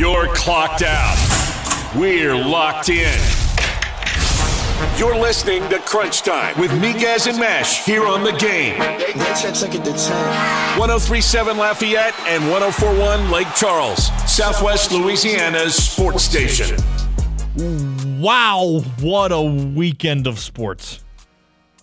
You're clocked out. We're locked in. You're listening to Crunch Time with Miguez and Mesh here on the game. 1037 Lafayette and 1041 Lake Charles, Southwest Louisiana's sports station. Wow, what a weekend of sports.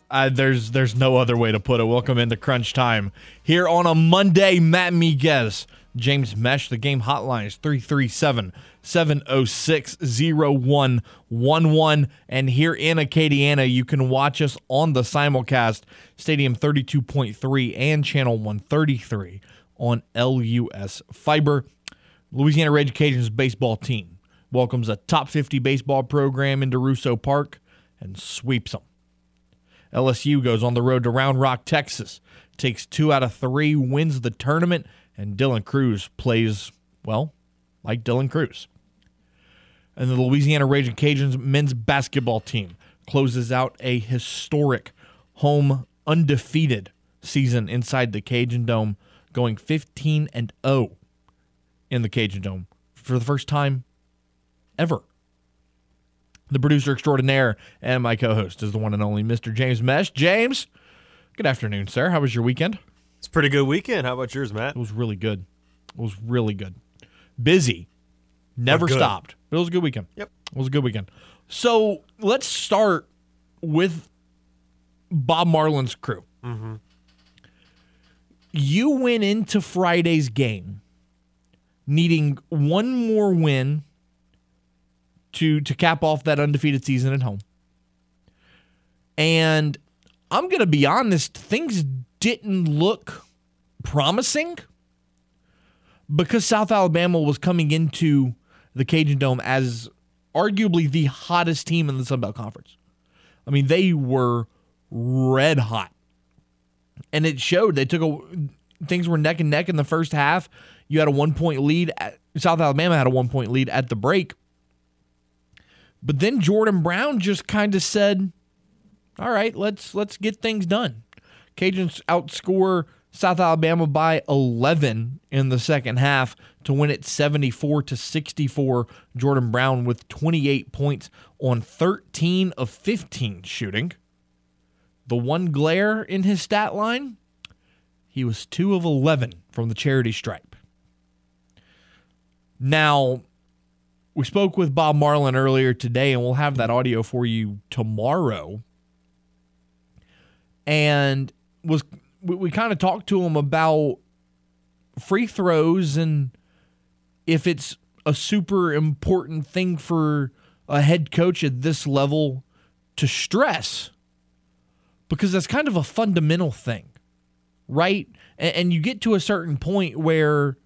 Uh, there's there's no other way to put it. Welcome into Crunch Time here on a Monday. Matt Miguez, James Mesh. The game hotline is 337 706 0111. And here in Acadiana, you can watch us on the simulcast, Stadium 32.3 and Channel 133 on LUS Fiber. Louisiana Raging Cajuns baseball team welcomes a top 50 baseball program into Russo Park and sweeps them. LSU goes on the road to Round Rock, Texas, takes two out of three, wins the tournament, and Dylan Crews plays, well, like Dylan Crews. And the Louisiana Raging Cajuns men's basketball team closes out a historic home undefeated season inside the Cajun Dome, going 15 and 0 in the Cajun Dome for the first time ever. The producer extraordinaire and my co host is the one and only Mr. James Mesh. James, good afternoon, sir. How was your weekend? It's pretty good weekend. How about yours, Matt? It was really good. It was really good. Busy. Never stopped. It was a good weekend. Yep. It was a good weekend. So let's start with Bob Marlin's crew. Mm-hmm. You went into Friday's game needing one more win to to cap off that undefeated season at home. And I'm going to be honest, things didn't look promising because South Alabama was coming into the Cajun Dome as arguably the hottest team in the Sun Belt Conference. I mean, they were red hot. And it showed. They took a things were neck and neck in the first half. You had a one point lead. At, South Alabama had a one point lead at the break. But then Jordan Brown just kind of said, "All right, let's let's get things done." Cajuns outscore South Alabama by 11 in the second half to win it 74 to 64. Jordan Brown with 28 points on 13 of 15 shooting. The one glare in his stat line, he was 2 of 11 from the charity stripe. Now, we spoke with Bob Marlin earlier today, and we'll have that audio for you tomorrow. And was we, we kind of talked to him about free throws and if it's a super important thing for a head coach at this level to stress because that's kind of a fundamental thing, right? And, and you get to a certain point where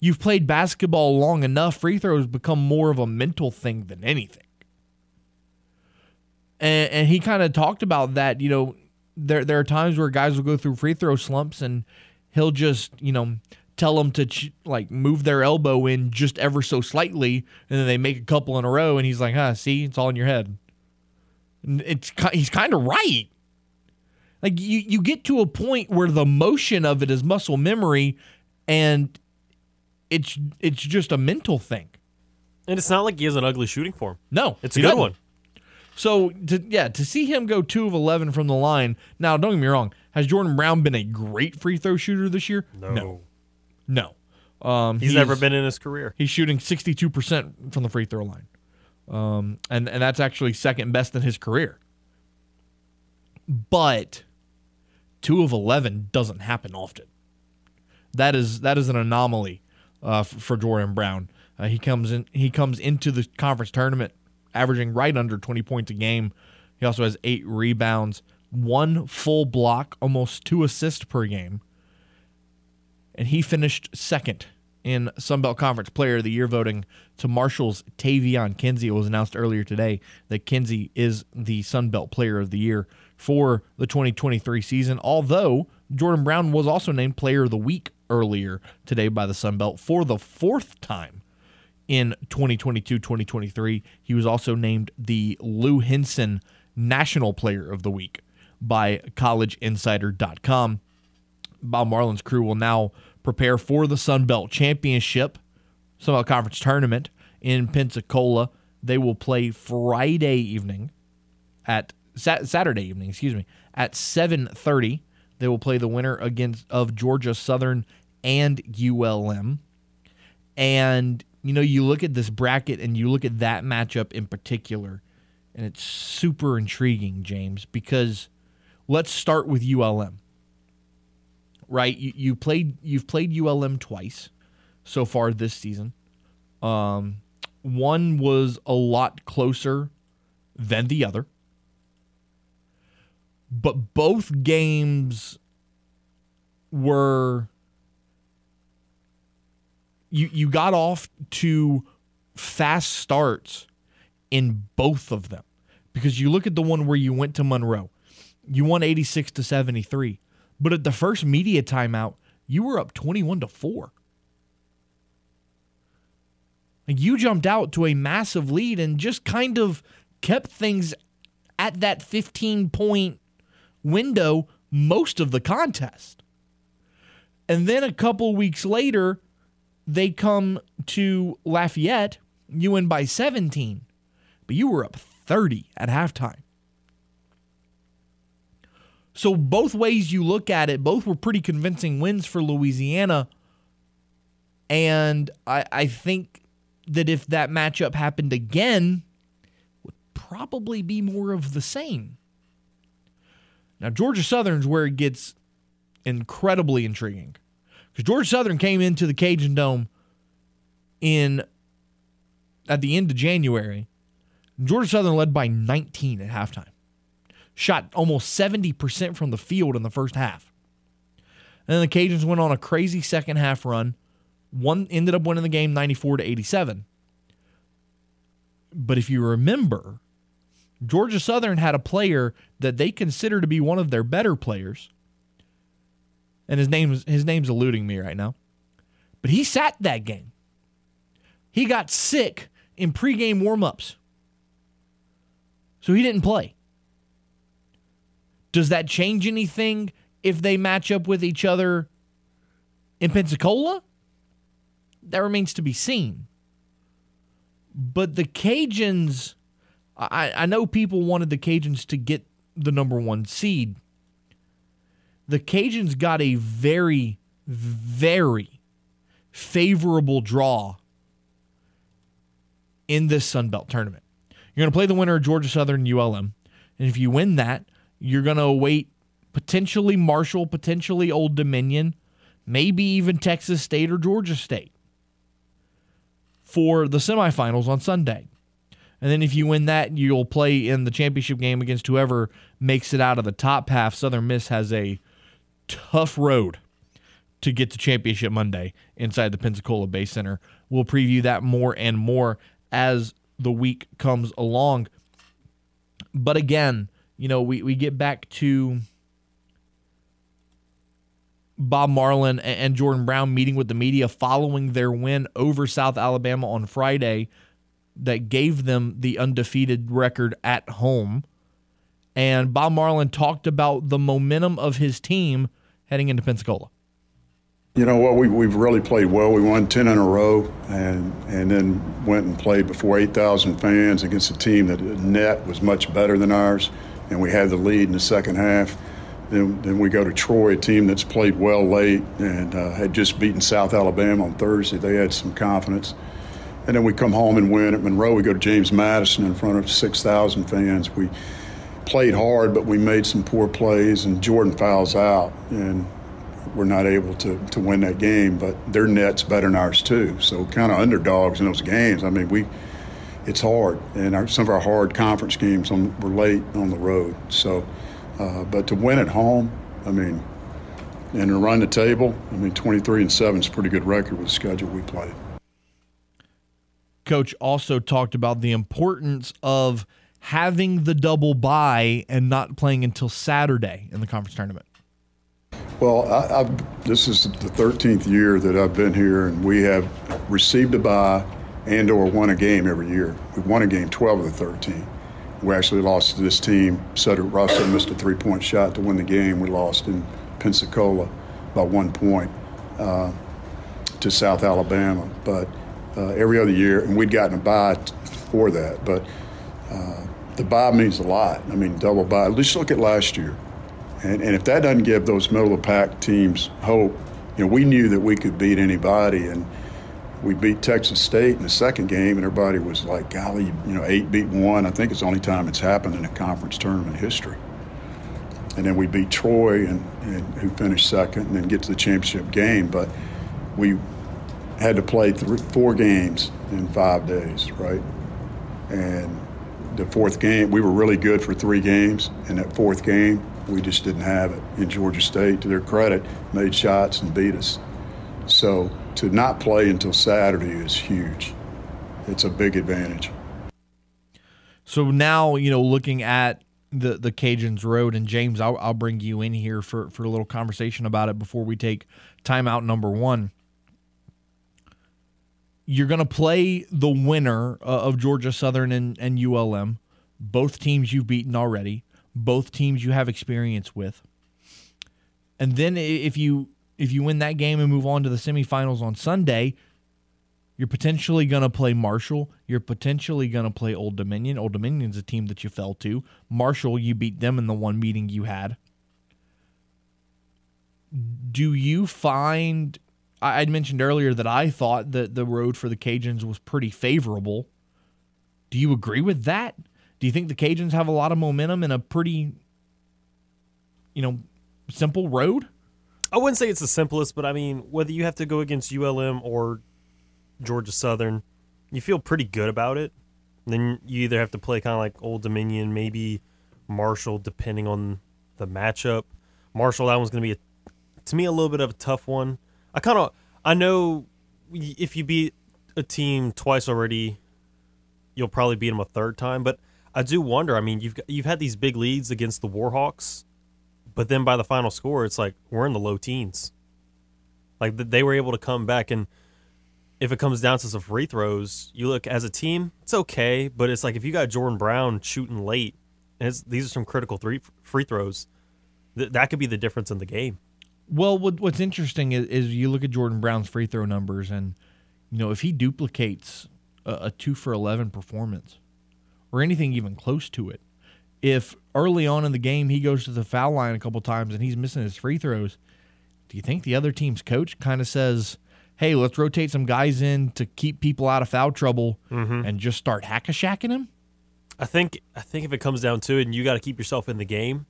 you've played basketball long enough, free throws become more of a mental thing than anything. And, and he kind of talked about that, you know, there there are times where guys will go through free throw slumps and he'll just, you know, tell them to ch- like move their elbow in just ever so slightly and then they make a couple in a row and he's like, "Huh, see, it's all in your head." And it's he's kind of right. Like you you get to a point where the motion of it is muscle memory and it's it's just a mental thing. And it's not like he has an ugly shooting form. No, it's a good one. So to, yeah, to see him go two of eleven from the line. Now, don't get me wrong. Has Jordan Brown been a great free throw shooter this year? No, no. no. Um, he's, he's never been in his career. He's shooting sixty two percent from the free throw line, um, and and that's actually second best in his career. But two of eleven doesn't happen often. That is that is an anomaly uh, for Jordan Brown. Uh, he comes in he comes into the conference tournament averaging right under 20 points a game. He also has eight rebounds, one full block, almost two assists per game. And he finished second in Sunbelt Conference Player of the Year voting to Marshall's Taevion Kinsey. It was announced earlier today that Kinsey is the Sunbelt Player of the Year for the 2023 season, although Jordan Brown was also named Player of the Week earlier today by the Sunbelt for the fourth time in 2022 2023. He was also named the Lou Henson National Player of the Week by collegeinsider.com. Bob Marlin's crew will now prepare for the Sun Belt Championship Sun Belt Conference tournament in Pensacola. They will play Friday evening at Saturday evening, excuse me, at 7:30. They will play the winner against of Georgia Southern and ULM. And you know, you look at this bracket and you look at that matchup in particular, and it's super intriguing, James, because let's start with ULM. Right? You, you played you've played ULM twice so far this season. Um, one was a lot closer than the other. But both games were you you got off to fast starts in both of them. Because you look at the one where you went to Monroe. You won 86 to 73. But at the first media timeout, you were up 21 to 4. You jumped out to a massive lead and just kind of kept things at that 15 point window most of the contest. And then a couple weeks later, they come to Lafayette, you win by 17, but you were up 30 at halftime. So, both ways you look at it, both were pretty convincing wins for Louisiana. And I, I think that if that matchup happened again, would probably be more of the same. Now, Georgia Southern's where it gets incredibly intriguing. Because Georgia Southern came into the Cajun Dome in at the end of January. Georgia Southern led by 19 at halftime. Shot almost 70% from the field in the first half. And then the Cajuns went on a crazy second half run one ended up winning the game 94 to 87. But if you remember, Georgia Southern had a player that they consider to be one of their better players. And his name's his name's eluding me right now. But he sat that game. He got sick in pregame warmups. So he didn't play. Does that change anything if they match up with each other in Pensacola? that remains to be seen. But the Cajuns, I, I know people wanted the Cajuns to get the number one seed. The Cajuns got a very, very favorable draw in this Sun Belt tournament. You're going to play the winner of Georgia Southern ULM. And if you win that, you're going to await potentially Marshall, potentially Old Dominion, maybe even Texas State or Georgia State for the semifinals on Sunday. And then if you win that, you'll play in the championship game against whoever makes it out of the top half. Southern Miss has a tough road to get to championship Monday inside the Pensacola Bay Center. We'll preview that more and more as the week comes along. But again, you know, we, we get back to Bob Marlin and Jordan Brown meeting with the media following their win over South Alabama on Friday that gave them the undefeated record at home. And Bob Marlin talked about the momentum of his team heading into Pensacola. You know what? We, we've really played well. We won 10 in a row and, and then went and played before 8,000 fans against a team that net was much better than ours. And we had the lead in the second half. Then, then we go to Troy, a team that's played well late and uh, had just beaten South Alabama on Thursday. They had some confidence. And then we come home and win at Monroe. We go to James Madison in front of 6,000 fans. We played hard, but we made some poor plays, and Jordan fouls out, and we're not able to, to win that game. But their net's better than ours, too. So, kind of underdogs in those games. I mean, we it's hard, and our, some of our hard conference games on, were late on the road. So, uh, but to win at home, I mean, and to run the table, I mean, 23 and 7 is a pretty good record with the schedule we played. Coach also talked about the importance of having the double bye and not playing until Saturday in the conference tournament. Well, I, I've, this is the 13th year that I've been here, and we have received a bye and or won a game every year. We've won a game 12 of the 13. We actually lost to this team. Cedric Russell missed a three point shot to win the game. We lost in Pensacola by one point uh, to South Alabama. But uh, every other year, and we'd gotten a bye t- for that. But uh, the bye means a lot. I mean, double bye. Let's look at last year. And, and if that doesn't give those middle of the pack teams hope, you know, we knew that we could beat anybody. And we beat Texas State in the second game, and everybody was like, golly, you know, eight beat one. I think it's the only time it's happened in a conference tournament history. And then we beat Troy, and, and who finished second, and then get to the championship game. But we had to play three, four games in five days, right? And the fourth game, we were really good for three games. And that fourth game, we just didn't have it. And Georgia State, to their credit, made shots and beat us. So to not play until Saturday is huge. It's a big advantage. So now, you know, looking at the the Cajuns road and James, I'll, I'll bring you in here for for a little conversation about it before we take timeout number one. You're going to play the winner uh, of Georgia Southern and, and ULM, both teams you've beaten already, both teams you have experience with. And then if you if you win that game and move on to the semifinals on Sunday, you're potentially going to play Marshall. You're potentially going to play Old Dominion. Old Dominion's a team that you fell to. Marshall, you beat them in the one meeting you had. Do you find I'd mentioned earlier that I thought that the road for the Cajuns was pretty favorable. Do you agree with that? Do you think the Cajuns have a lot of momentum in a pretty you know, simple road? I wouldn't say it's the simplest, but I mean, whether you have to go against ULM or Georgia Southern, you feel pretty good about it. then you either have to play kind of like Old Dominion, maybe Marshall, depending on the matchup. Marshall, that one's going to be, a, to me, a little bit of a tough one. I kind of, I know if you beat a team twice already, you'll probably beat them a third time. But I do wonder. I mean, you've you've had these big leads against the Warhawks but then by the final score, it's like we're in the low teens. Like they were able to come back, and if it comes down to some free throws, you look as a team, it's okay. But it's like if you got Jordan Brown shooting late, and these are some critical three free throws, th- that could be the difference in the game. Well, what, what's interesting is, is, you look at Jordan Brown's free throw numbers, and you know if he duplicates a, a two for eleven performance, or anything even close to it, if early on in the game he goes to the foul line a couple times and he's missing his free throws, do you think the other team's coach kind of says, "Hey, let's rotate some guys in to keep people out of foul trouble mm-hmm. and just start hack a shacking him"? I think I think if it comes down to it, and you got to keep yourself in the game,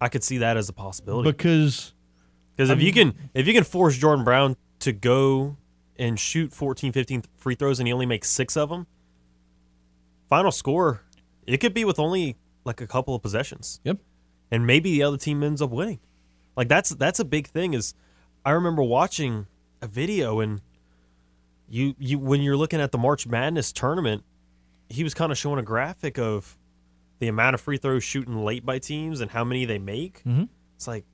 I could see that as a possibility. Because because if you can if you can force Jordan Brown to go and shoot 14, 15 free throws and he only makes six of them, final score it could be with only like a couple of possessions. Yep. And maybe the other team ends up winning. Like that's that's a big thing is I remember watching a video and you you when you're looking at the March Madness tournament, he was kind of showing a graphic of the amount of free throws shooting late by teams and how many they make. Mm-hmm. It's like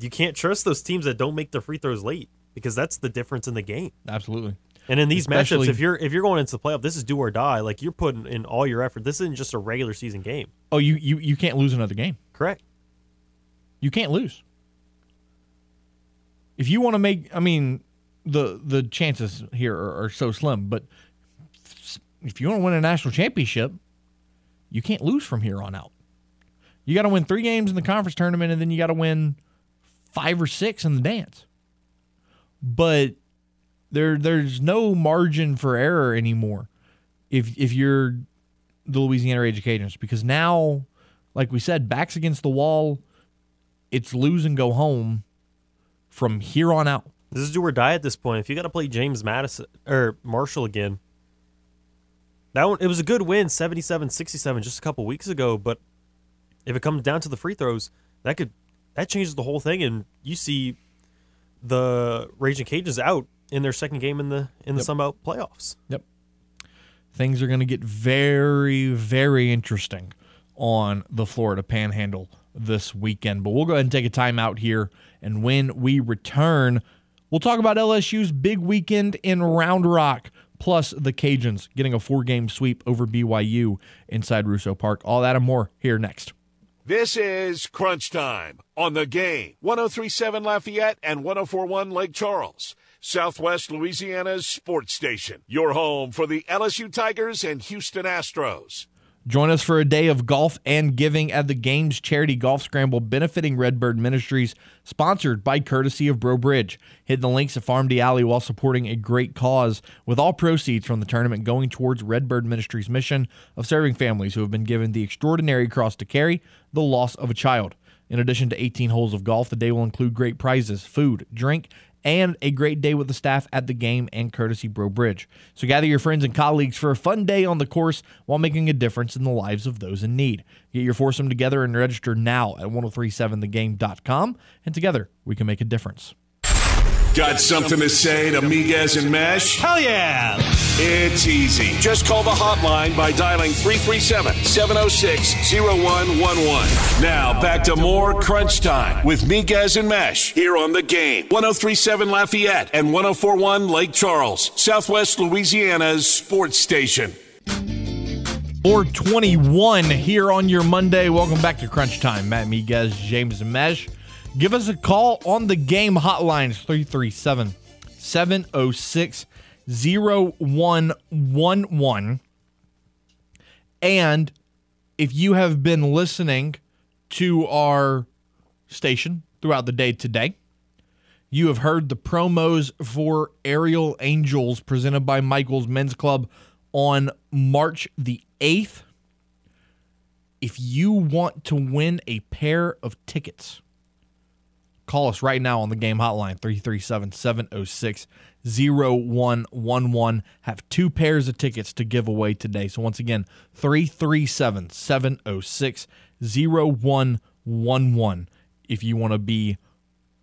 you can't trust those teams that don't make their free throws late because that's the difference in the game. Absolutely. And in these Especially, matchups, if you're if you're going into the playoff, this is do or die. Like you're putting in all your effort. This isn't just a regular season game. Oh, you you you can't lose another game. Correct. You can't lose. If you want to make, I mean, the the chances here are, are so slim. But if you want to win a national championship, you can't lose from here on out. You got to win three games in the conference tournament, and then you got to win five or six in the dance. But there there's no margin for error anymore if if you're the Louisiana Raging Cajuns because now, like we said, backs against the wall, it's lose and go home from here on out. This is do or die at this point. If you got to play James Madison or Marshall again, that one it was a good win, 77-67 just a couple weeks ago. But if it comes down to the free throws, that could that changes the whole thing, and you see the Raging Cajuns out in their second game in the in the yep. Sun Belt playoffs. Yep. Things are going to get very very interesting on the Florida Panhandle this weekend. But we'll go ahead and take a timeout here, and when we return, we'll talk about LSU's big weekend in Round Rock. Plus, the Cajuns getting a four game sweep over BYU inside Russo Park. All that and more here next. This is Crunch Time on the game 1037 Lafayette and 1041 Lake Charles. Southwest Louisiana's sports station. Your home for the LSU Tigers and Houston Astros. Join us for a day of golf and giving at the Games Charity Golf Scramble benefiting Redbird Ministries, sponsored by courtesy of Breaux Bridge. Hit the links at Farm d'Allie while supporting a great cause, with all proceeds from the tournament going towards Redbird Ministries' mission of serving families who have been given the extraordinary cross to carry the loss of a child. In addition to 18 holes of golf, the day will include great prizes, food, drink, and a great day with the staff at the game and courtesy Breaux Bridge. So gather your friends and colleagues for a fun day on the course while making a difference in the lives of those in need. Get your foursome together and register now at 1037thegame.com, and together we can make a difference. Got something to say to Miguez and Mesh? Hell yeah! It's easy. Just call the hotline by dialing 337 706 0111. Now, back to more Crunch Time with Miguez and Mesh here on the game. 1037 Lafayette and 1041 Lake Charles, Southwest Louisiana's sports station. 421 here on your Monday. Welcome back to Crunch Time. Matt Miguez, James Mesh. Give us a call on the game hotlines 337 706 0111. And if you have been listening to our station throughout the day today, you have heard the promos for Aerial Angels presented by Michael's Men's Club on March the 8th. If you want to win a pair of tickets, Call us right now on the game hotline 337 706 0111. Have two pairs of tickets to give away today. So, once again, 337 706 0111 if you want to be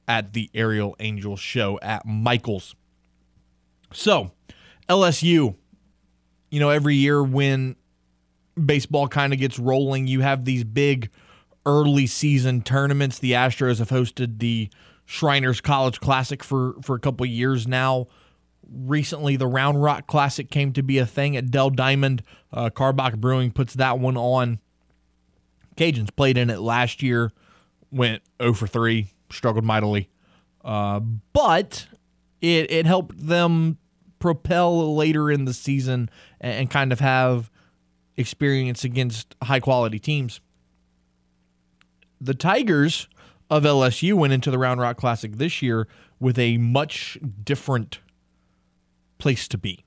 at the Aerial Angel show at Michael's. So, LSU, you know, every year when baseball kind of gets rolling, you have these big early season tournaments. The Astros have hosted the Shriners College Classic for for a couple years now. Recently, the Round Rock Classic came to be a thing at Dell Diamond. Uh, Karbach Brewing puts that one on. Cajuns played in it last year, went 0 for 3, struggled mightily. Uh, but it, it helped them propel later in the season and, and kind of have experience against high quality teams the Tigers of LSU went into the Round Rock Classic this year with a much different place to be.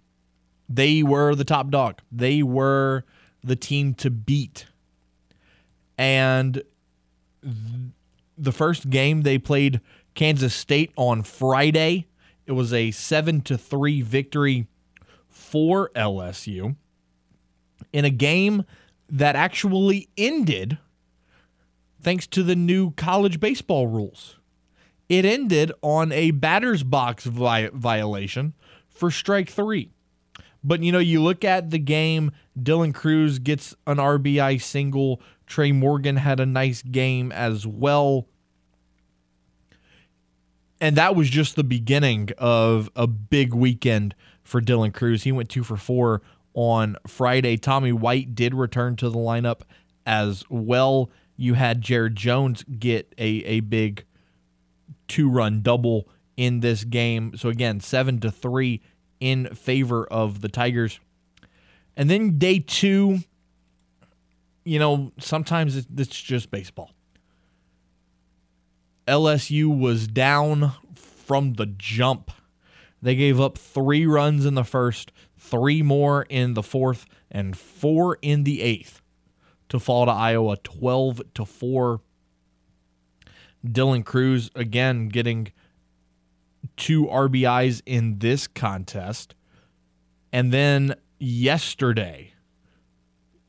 They were the top dog. They were the team to beat. And the first game they played Kansas State on Friday. It was a 7 to 3 victory for LSU in a game that actually ended thanks to the new college baseball rules. It ended on a batter's box vi- violation for strike three. But you know, you look at the game, Dylan Crews gets an RBI single. Tre' Morgan had a nice game as well. And that was just the beginning of a big weekend for Dylan Crews. He went two for four on Friday. Tommy White did return to the lineup as well. You had Jared Jones get a, a big two run double in this game. So again, seven to three in favor of the Tigers. And then day two, you know, sometimes it's just baseball. LSU was down from the jump. They gave up three runs in the first, three more in the fourth, and four in the eighth to fall to Iowa 12 to 4. Dylan Crews again getting two RBIs in this contest. And then yesterday,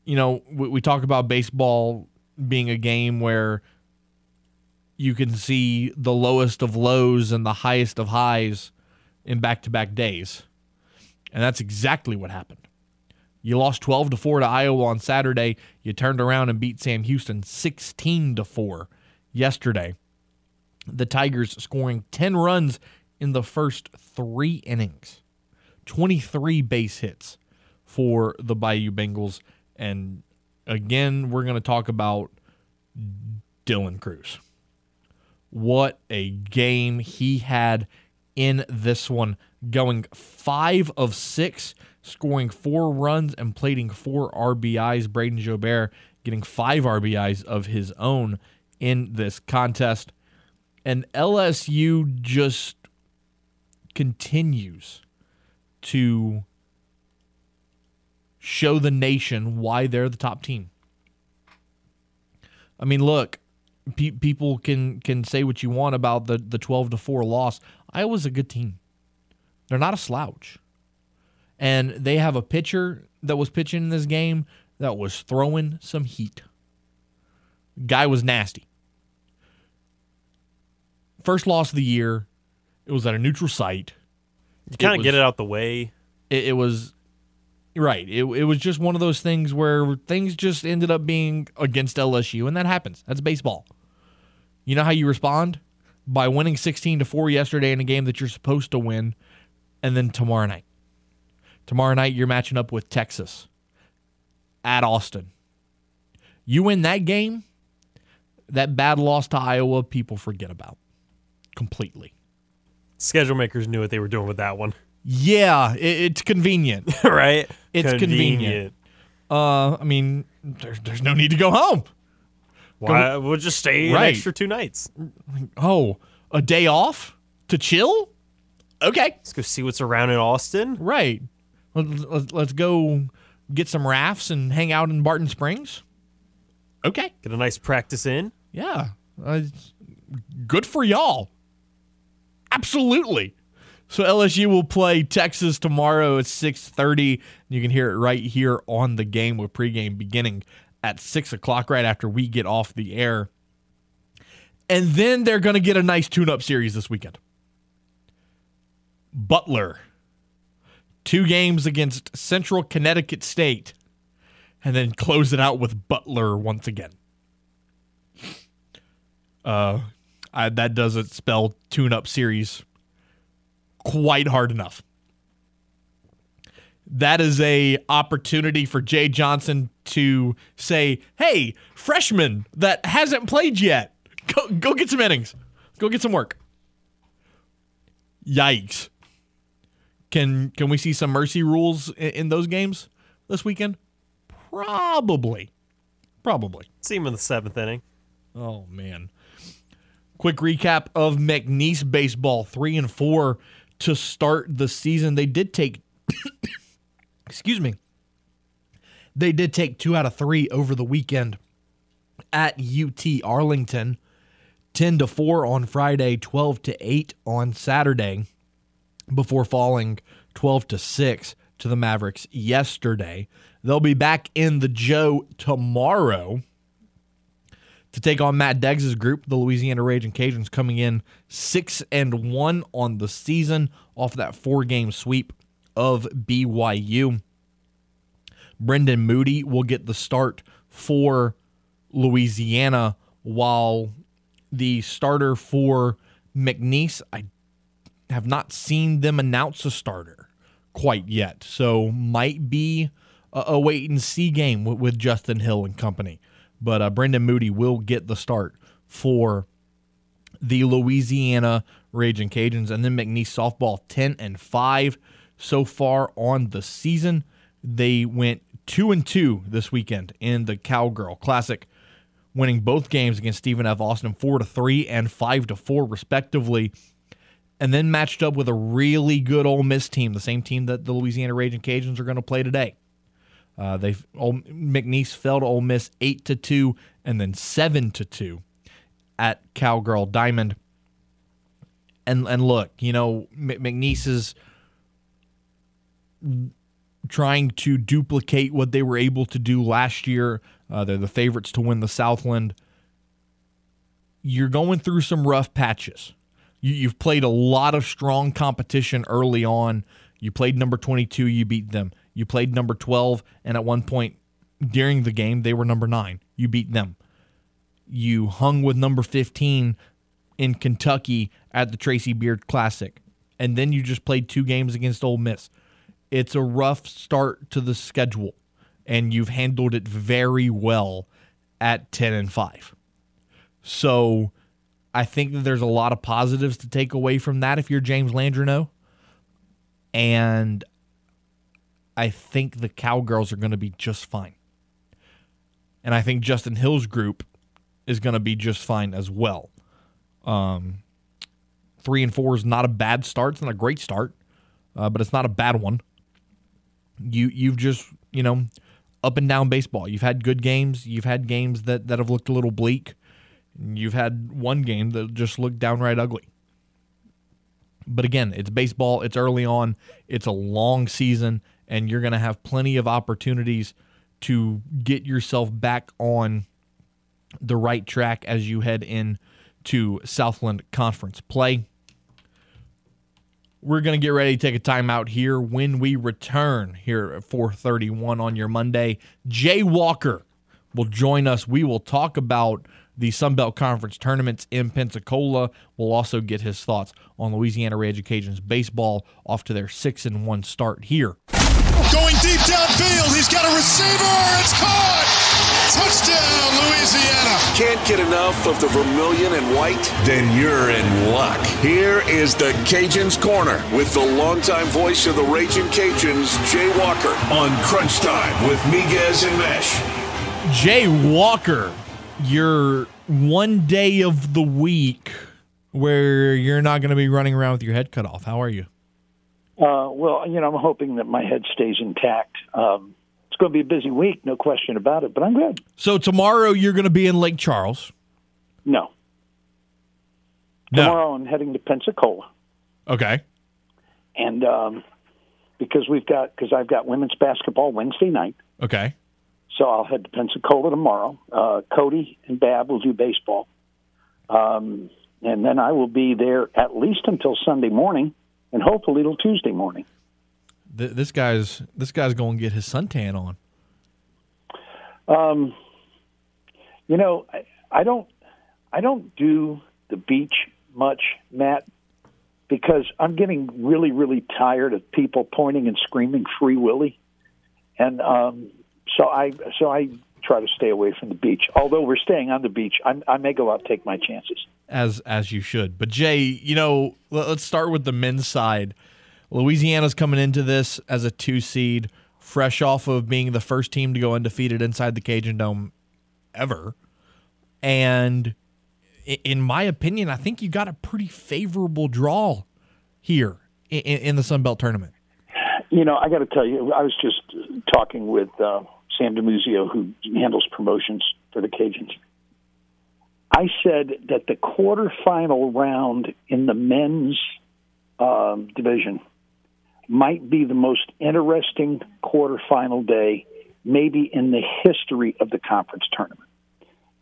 you know, we, we talk about baseball being a game where you can see the lowest of lows and the highest of highs in back to back days. And that's exactly what happened. You lost 12 to 4 to Iowa on Saturday. You turned around and beat Sam Houston 16 to 4 yesterday. The Tigers scoring 10 runs in the first 3 innings. 23 base hits for the Bayou Bengals and again we're going to talk about Dylan Crews. What a game he had in this one, going five of six, scoring four runs and plating four RBIs. Brayden Jobert getting five RBIs of his own in this contest. And LSU just continues to show the nation why they're the top team. I mean, look, pe- people can can say what you want about the the 12 to 4 loss. Iowa's a good team. They're not a slouch. And they have a pitcher that was pitching in this game that was throwing some heat. Guy was nasty. First loss of the year. It was at a neutral site. You kind of get it out the way. It, it was right. It, it was just one of those things where things just ended up being against LSU, and that happens. That's baseball. You know how you respond by winning 16 to 4 yesterday in a game that you're supposed to win, and then tomorrow night. Tomorrow night you're matching up with Texas at Austin. You win that game, that bad loss to Iowa, people forget about completely. Schedule makers knew what they were doing with that one, Yeah, it, it's convenient. right? It's convenient. Uh, I mean, there's there's no need to go home. Why? We'll just stay Right. an extra two nights. Oh, a day off to chill? Okay, Let's go see what's around in Austin. right. Let's, let's, let's go get some rafts and hang out in Barton Springs. Okay, Get a nice practice in. yeah, uh, good for y'all. Absolutely. So LSU will play Texas tomorrow at 6:30. You can hear it right here on the game with pregame beginning at six o'clock, right after we get off the air. And then they're going to get a nice tune-up series this weekend. Butler, two games against Central Connecticut State, and then close it out with Butler once again. Uh, I, that doesn't spell tune-up series quite hard enough. That is a opportunity for Jay Johnson to say, "Hey, freshman that hasn't played yet, go go get some innings, go get some work." Yikes! Can can we see some mercy rules in, in those games this weekend? Probably, probably. See him in the seventh inning. Oh man. Quick recap of McNeese baseball, three and four to start the season. They did take excuse me. They did take two out of three over the weekend at UT Arlington. 10 to 4 on Friday, 12 to 8 on Saturday, before falling 12 to 6 to the Mavericks yesterday. They'll be back in the Joe tomorrow to take on Matt Deggs' group, the Louisiana Raging Cajuns, coming in six and one on the season off that four game sweep of BYU. Brendan Moody will get the start for Louisiana, while the starter for McNeese, I have not seen them announce a starter quite yet. So might be a, a wait and see game with, with Justin Hill and company. But uh, Brendan Moody will get the start for the Louisiana Raging Cajuns, and then McNeese softball ten and five so far on the season. They went two and two this weekend in the Cowgirl Classic, winning both games against Stephen F. Austin four to three and five to four respectively, and then matched up with a really good Ole Miss team, the same team that the Louisiana Raging Cajuns are going to play today. Uh, they McNeese fell to Ole Miss eight to two and then seven to two at Cowgirl Diamond. And and look, you know McNeese is trying to duplicate what they were able to do last year. Uh, they're the favorites to win the Southland. You're going through some rough patches. You, you've played a lot of strong competition early on. You played number 22, you beat them. You played number 12, and at one point during the game, they were number nine. You beat them. You hung with number 15 in Kentucky at the Tracy Beard Classic. And then you just played two games against Ole Miss. It's a rough start to the schedule, and you've handled it very well at 10 and 5. So I think that there's a lot of positives to take away from that if you're James Landreneau. And I think the Cowgirls are going to be just fine. And I think Justin Hill's group is going to be just fine as well. Um, three and four is not a bad start. It's not a great start, uh, but it's not a bad one. You you've just you know up and down baseball. You've had good games. You've had games that that have looked a little bleak. You've had one game that just looked downright ugly. But again, it's baseball. It's early on. It's a long season, and you're going to have plenty of opportunities to get yourself back on the right track as you head in to Southland Conference play. We're going to get ready to take a timeout here when we return here at 431 on your Monday. Jay Walker will join us. We will talk about the Sun Belt Conference tournaments in Pensacola. We'll also get his thoughts on Louisiana Raging Cajuns' baseball off to their 6 and 1 start here. Going deep downfield. He's got a receiver. It's caught. Touchdown, Louisiana. Can't get enough of the vermilion and white? Then you're in luck. Here is the Cajuns Corner with the longtime voice of the Raging Cajuns, Jay Walker, on Crunch Time with Miguez and Mesh. Jay Walker, your one day of the week where you're not going to be running around with your head cut off. How are you? Uh, well, you know, I'm hoping that my head stays intact. Um, it's going to be a busy week, no question about it, but I'm good. So tomorrow you're going to be in Lake Charles. No. No. Tomorrow I'm heading to Pensacola. Okay. And um, because we've got, because I've got women's basketball Wednesday night. Okay. So I'll head to Pensacola tomorrow. Uh, Cody and Bab will do baseball. Um, and then I will be there at least until Sunday morning and hopefully till Tuesday morning. Th- this guy's this guy's going to get his suntan on. Um, you know, I, I don't, I don't do the beach much, Matt, because I'm getting really, really tired of people pointing and screaming "Free Willy," and um, so I, so I try to stay away from the beach. Although we're staying on the beach, I'm, I may go out and take my chances. as as you should. But Jay, you know, let, us start with the men's side. Louisiana's coming into this as a two seed, fresh off of being the first team to go undefeated inside the Cajun Dome ever. And in my opinion, I think you got a pretty favorable draw here in, in the Sun Belt tournament. You know, I got to tell you, I was just talking with uh, Sam DeMuzio, who handles promotions for the Cajuns. I said that the quarterfinal round in the men's um, division might be the most interesting quarterfinal day, maybe in the history of the conference tournament.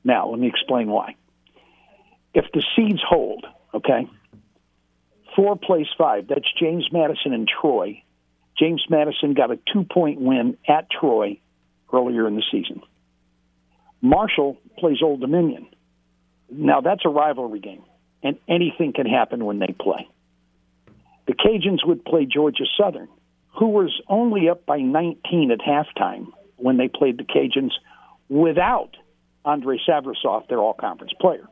Now, let me explain why. If the seeds hold, okay, four plays five, that's James Madison and Troy. James Madison got a two point win at Troy earlier in the season. Marshall plays Old Dominion. Now, that's a rivalry game, and anything can happen when they play. The Cajuns would play Georgia Southern, who was only up by 19 at halftime when they played the Cajuns without Andrei Savrasov, their all conference player.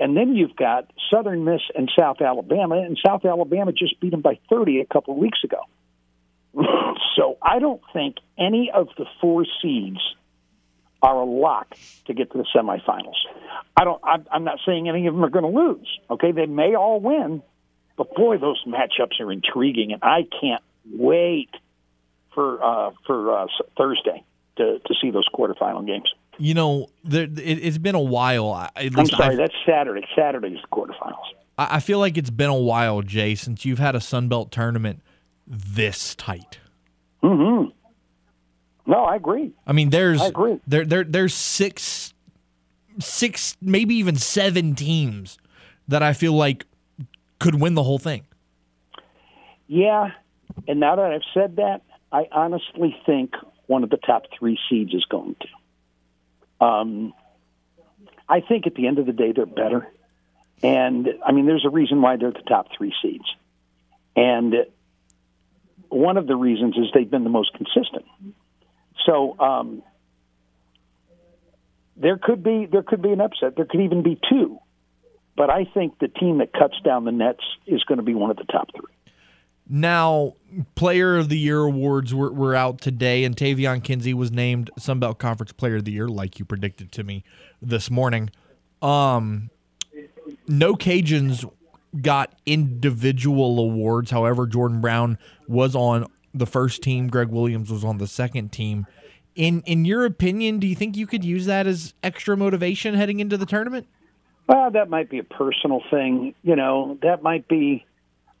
And then you've got Southern Miss and South Alabama, and South Alabama just beat them by 30 a couple of weeks ago. so I don't think any of the four seeds are a lock to get to the semifinals. I don't. I'm, I'm not saying any of them are going to lose. Okay, they may all win, but boy, those matchups are intriguing, and I can't wait for uh, for uh, Thursday to to see those quarterfinal games. You know, there, it, it's been a while. I'm sorry, I've- that's Saturday. Saturday's the quarterfinals. I I feel like it's been a while, Jay, since you've had a Sun Belt tournament this tight. Mm-hmm. No, I agree. I mean, there's I agree. there there there's six six maybe even seven teams that I feel like could win the whole thing. Yeah, and now that I've said that, I honestly think one of the top three seeds is going to. Um, I think at the end of the day, they're better. And I mean, there's a reason why they're the top three seeds. And one of the reasons is they've been the most consistent. So um, there could be there could be an upset. There could even be two. but I think the team that cuts down the nets is going to be one of the top three. Now, Player of the Year awards were, were out today, and Taevion Kinsey was named Sunbelt Conference Player of the Year, like you predicted to me this morning. Um, no Cajuns got individual awards. However, Jordan Brown was on the first team. Greg Williams was on the second team. In in your opinion, do you think you could use that as extra motivation heading into the tournament? Well, that might be a personal thing. You know, that might be,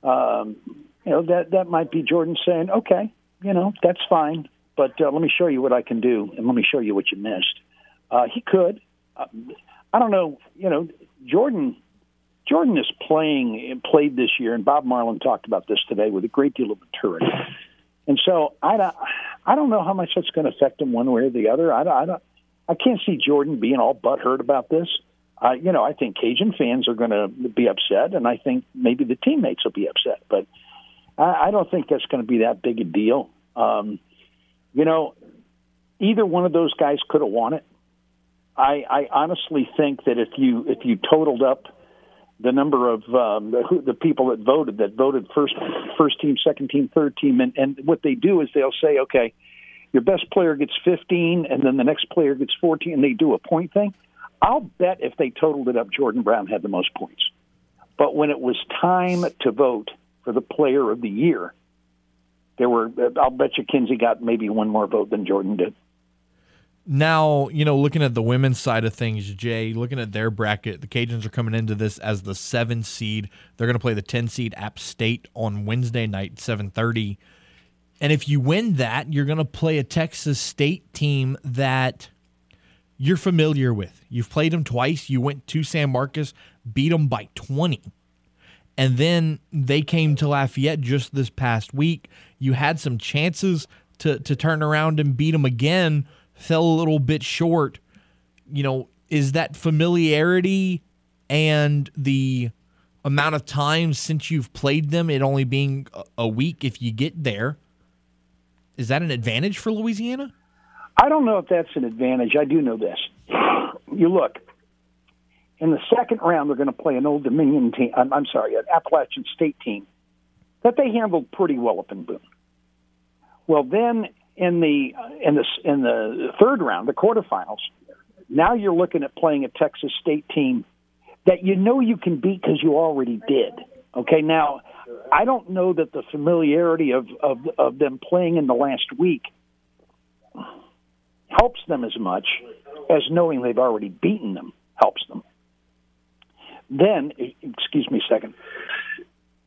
um, you know, that that might be Jordan saying, "Okay, you know, that's fine, but uh, let me show you what I can do, and let me show you what you missed." Uh, he could. Uh, I don't know. You know, Jordan. Jordan is playing played this year, and Bob Marlin talked about this today with a great deal of maturity. And so I don't, I don't know how much that's going to affect him one way or the other. I don't, I don't, I can't see Jordan being all butthurt about this. Uh, you know, I think Cajun fans are going to be upset, and I think maybe the teammates will be upset. But I, I don't think that's going to be that big a deal. Um, you know, either one of those guys could have won it. I, I honestly think that if you if you totaled up the number of um, the, the people that voted that voted first first team, second team, third team, and, and what they do is they'll say, okay, your best player gets 15, and then the next player gets 14, and they do a point thing. I'll bet if they totaled it up, Jordan Brown had the most points. But when it was time to vote for the player of the year, there were I'll bet you Kinsey got maybe one more vote than Jordan did. Now, you know, looking at the women's side of things, Jay, looking at their bracket, the Cajuns are coming into this as the seven seed. They're going to play the ten seed App State on Wednesday night, seven thirty. And if you win that, you're going to play a Texas State team that you're familiar with. You've played them twice. You went to San Marcos, beat them by twenty, and then they came to Lafayette just this past week. You had some chances to to turn around and beat them again fell a little bit short. You know, is that familiarity and the amount of time since you've played them, it only being a week if you get there, is that an advantage for Louisiana? I don't know if that's an advantage. I do know this. You look, in the second round, they're going to play an Old Dominion team. I'm, I'm sorry, an Appalachian State team that they handled pretty well up in Boone. Well, then in the uh, in the in the third round, the quarterfinals. Now you're looking at playing a Texas State team that you know you can beat because you already did. Okay, now I don't know that the familiarity of, of of them playing in the last week helps them as much as knowing they've already beaten them helps them. Then, excuse me a second.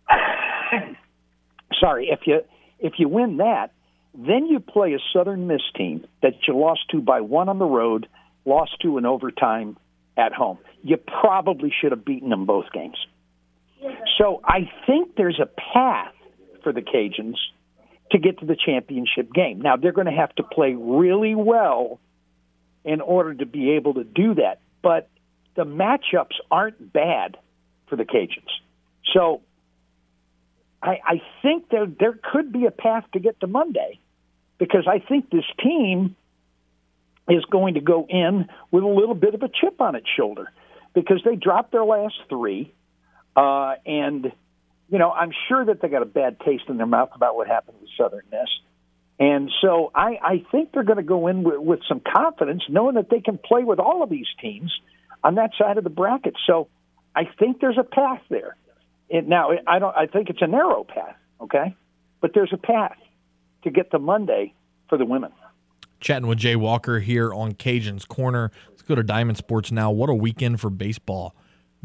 Sorry, if you if you win that, then you play a Southern Miss team that you lost to by one on the road, lost to in overtime at home. You probably should have beaten them both games. So I think there's a path for the Cajuns to get to the championship game. Now they're going to have to play really well in order to be able to do that. But the matchups aren't bad for the Cajuns. So I, I think there there could be a path to get to Monday because I think this team is going to go in with a little bit of a chip on its shoulder because they dropped their last three, uh, and you know I'm sure that they got a bad taste in their mouth about what happened with Southern Miss. And so I, I think they're going to go in with, with some confidence, knowing that they can play with all of these teams on that side of the bracket. So I think there's a path there. And now I don't. I think it's a narrow path, okay, but there's a path to get to Monday for the women. Chatting with Jay Walker here on Cajun's Corner. Let's go to Diamond Sports now. What a weekend for baseball.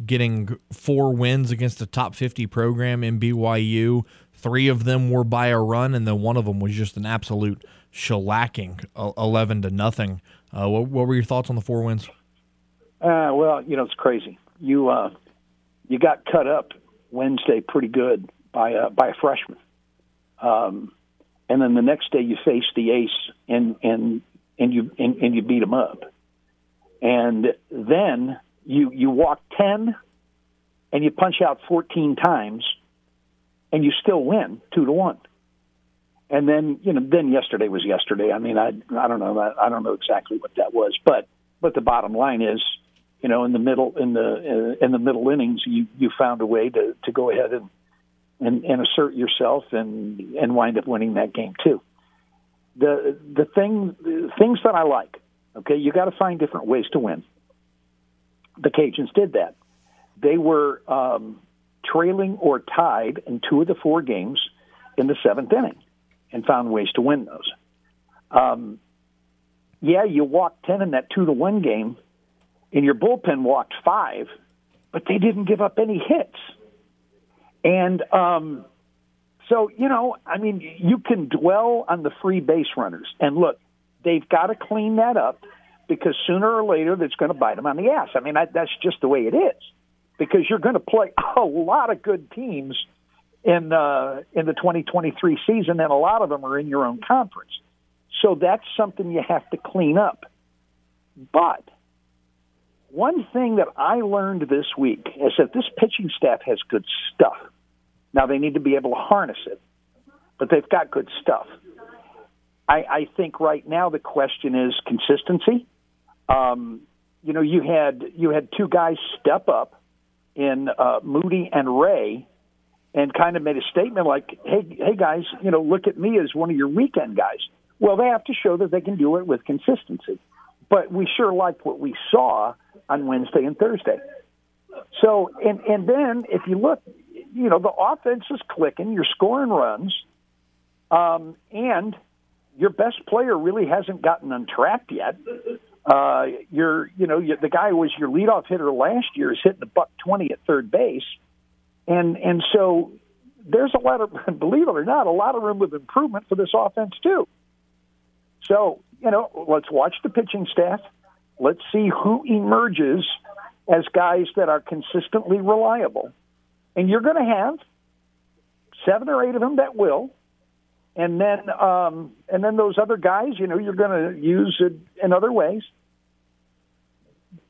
Getting four wins against a top 50 program in BYU. Three of them were by a run, and then one of them was just an absolute shellacking, 11 to nothing. Uh, what, what, were your thoughts on the four wins? Uh, well, you know, it's crazy. You uh, you got cut up Wednesday pretty good by a, by a freshman. Um, and then the next day you face the ace and and and you and, and you beat them up, and then you you walk ten, and you punch out fourteen times, and you still win two to one. And then you know then yesterday was yesterday. I mean I I don't know I don't know exactly what that was, but but the bottom line is you know, in the middle in the uh, in the middle innings, you you found a way to to go ahead and and, and assert yourself and and wind up winning that game too. The the thing the things that I like, okay, you got to find different ways to win. The Cajuns did that. They were um, trailing or tied in two of the four games in the seventh inning, and found ways to win those. Um, yeah, you walked ten in that two to one game and your bullpen walked five, but they didn't give up any hits. And um, so, you know, I mean, you can dwell on the free base runners. And look, they've got to clean that up because sooner or later that's going to bite them on the ass. I mean, that, that's just the way it is because you're going to play a lot of good teams in uh, in the 2023 season, and a lot of them are in your own conference. So that's something you have to clean up. But one thing that I learned this week is that this pitching staff has good stuff. Now they need to be able to harness it, but they've got good stuff. I, I think right now the question is consistency. Um, you know, you had you had two guys step up in uh, Moody and Ray, and kind of made a statement like, "Hey, hey guys, you know, look at me as one of your weekend guys." Well, they have to show that they can do it with consistency. But we sure liked what we saw on Wednesday and Thursday. So, and and then if you look, you know, the offense is clicking. You're scoring runs, um, and your best player really hasn't gotten untrapped yet. Uh, you're, you know, you, the guy was your leadoff hitter last year is hitting the buck twenty at third base, and and so there's a lot of, believe it or not, a lot of room of improvement for this offense too. So, you know, let's watch the pitching staff. Let's see who emerges as guys that are consistently reliable. And you're going to have seven or eight of them that will. And then, um, and then those other guys, you know, you're going to use it in other ways.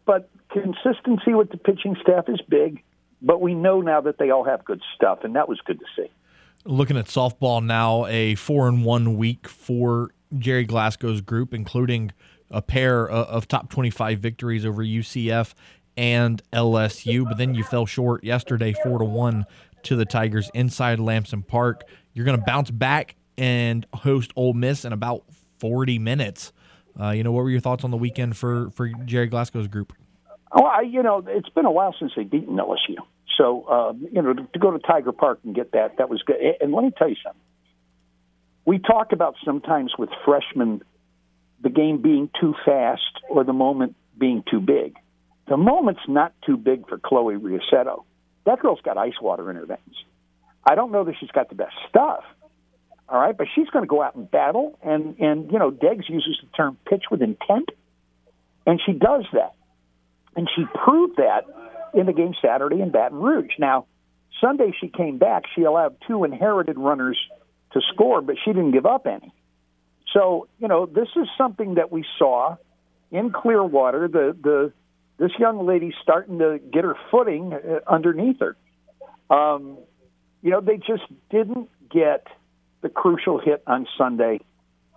But consistency with the pitching staff is big. But we know now that they all have good stuff, and that was good to see. Looking at softball now, a four and one week for Gerry Glasco's group, including a pair of top 25 victories over UCF and LSU, but then you fell short yesterday, four to one to the Tigers inside Lamson Park. You're going to bounce back and host Ole Miss in about 40 minutes. Uh, you know, what were your thoughts on the weekend for for Gerry Glasco's group? Oh, I, you know, it's been a while since they've beaten LSU, so uh, you know, to, to go to Tiger Park and get that, that was good. And let me tell you something. We talk about sometimes with freshmen the game being too fast or the moment being too big. The moment's not too big for Chloe Riassetto. That girl's got ice water in her veins. I don't know that she's got the best stuff, all right, but she's going to go out and battle. And and you know, Deggs uses the term pitch with intent, and she does that, and she proved that in the game Saturday in Baton Rouge. Now, Sunday she came back. She allowed two inherited runners to score, but she didn't give up any. So you know, this is something that we saw in Clearwater. The the this young lady's starting to get her footing uh, underneath her. Um, you know, they just didn't get the crucial hit on Sunday,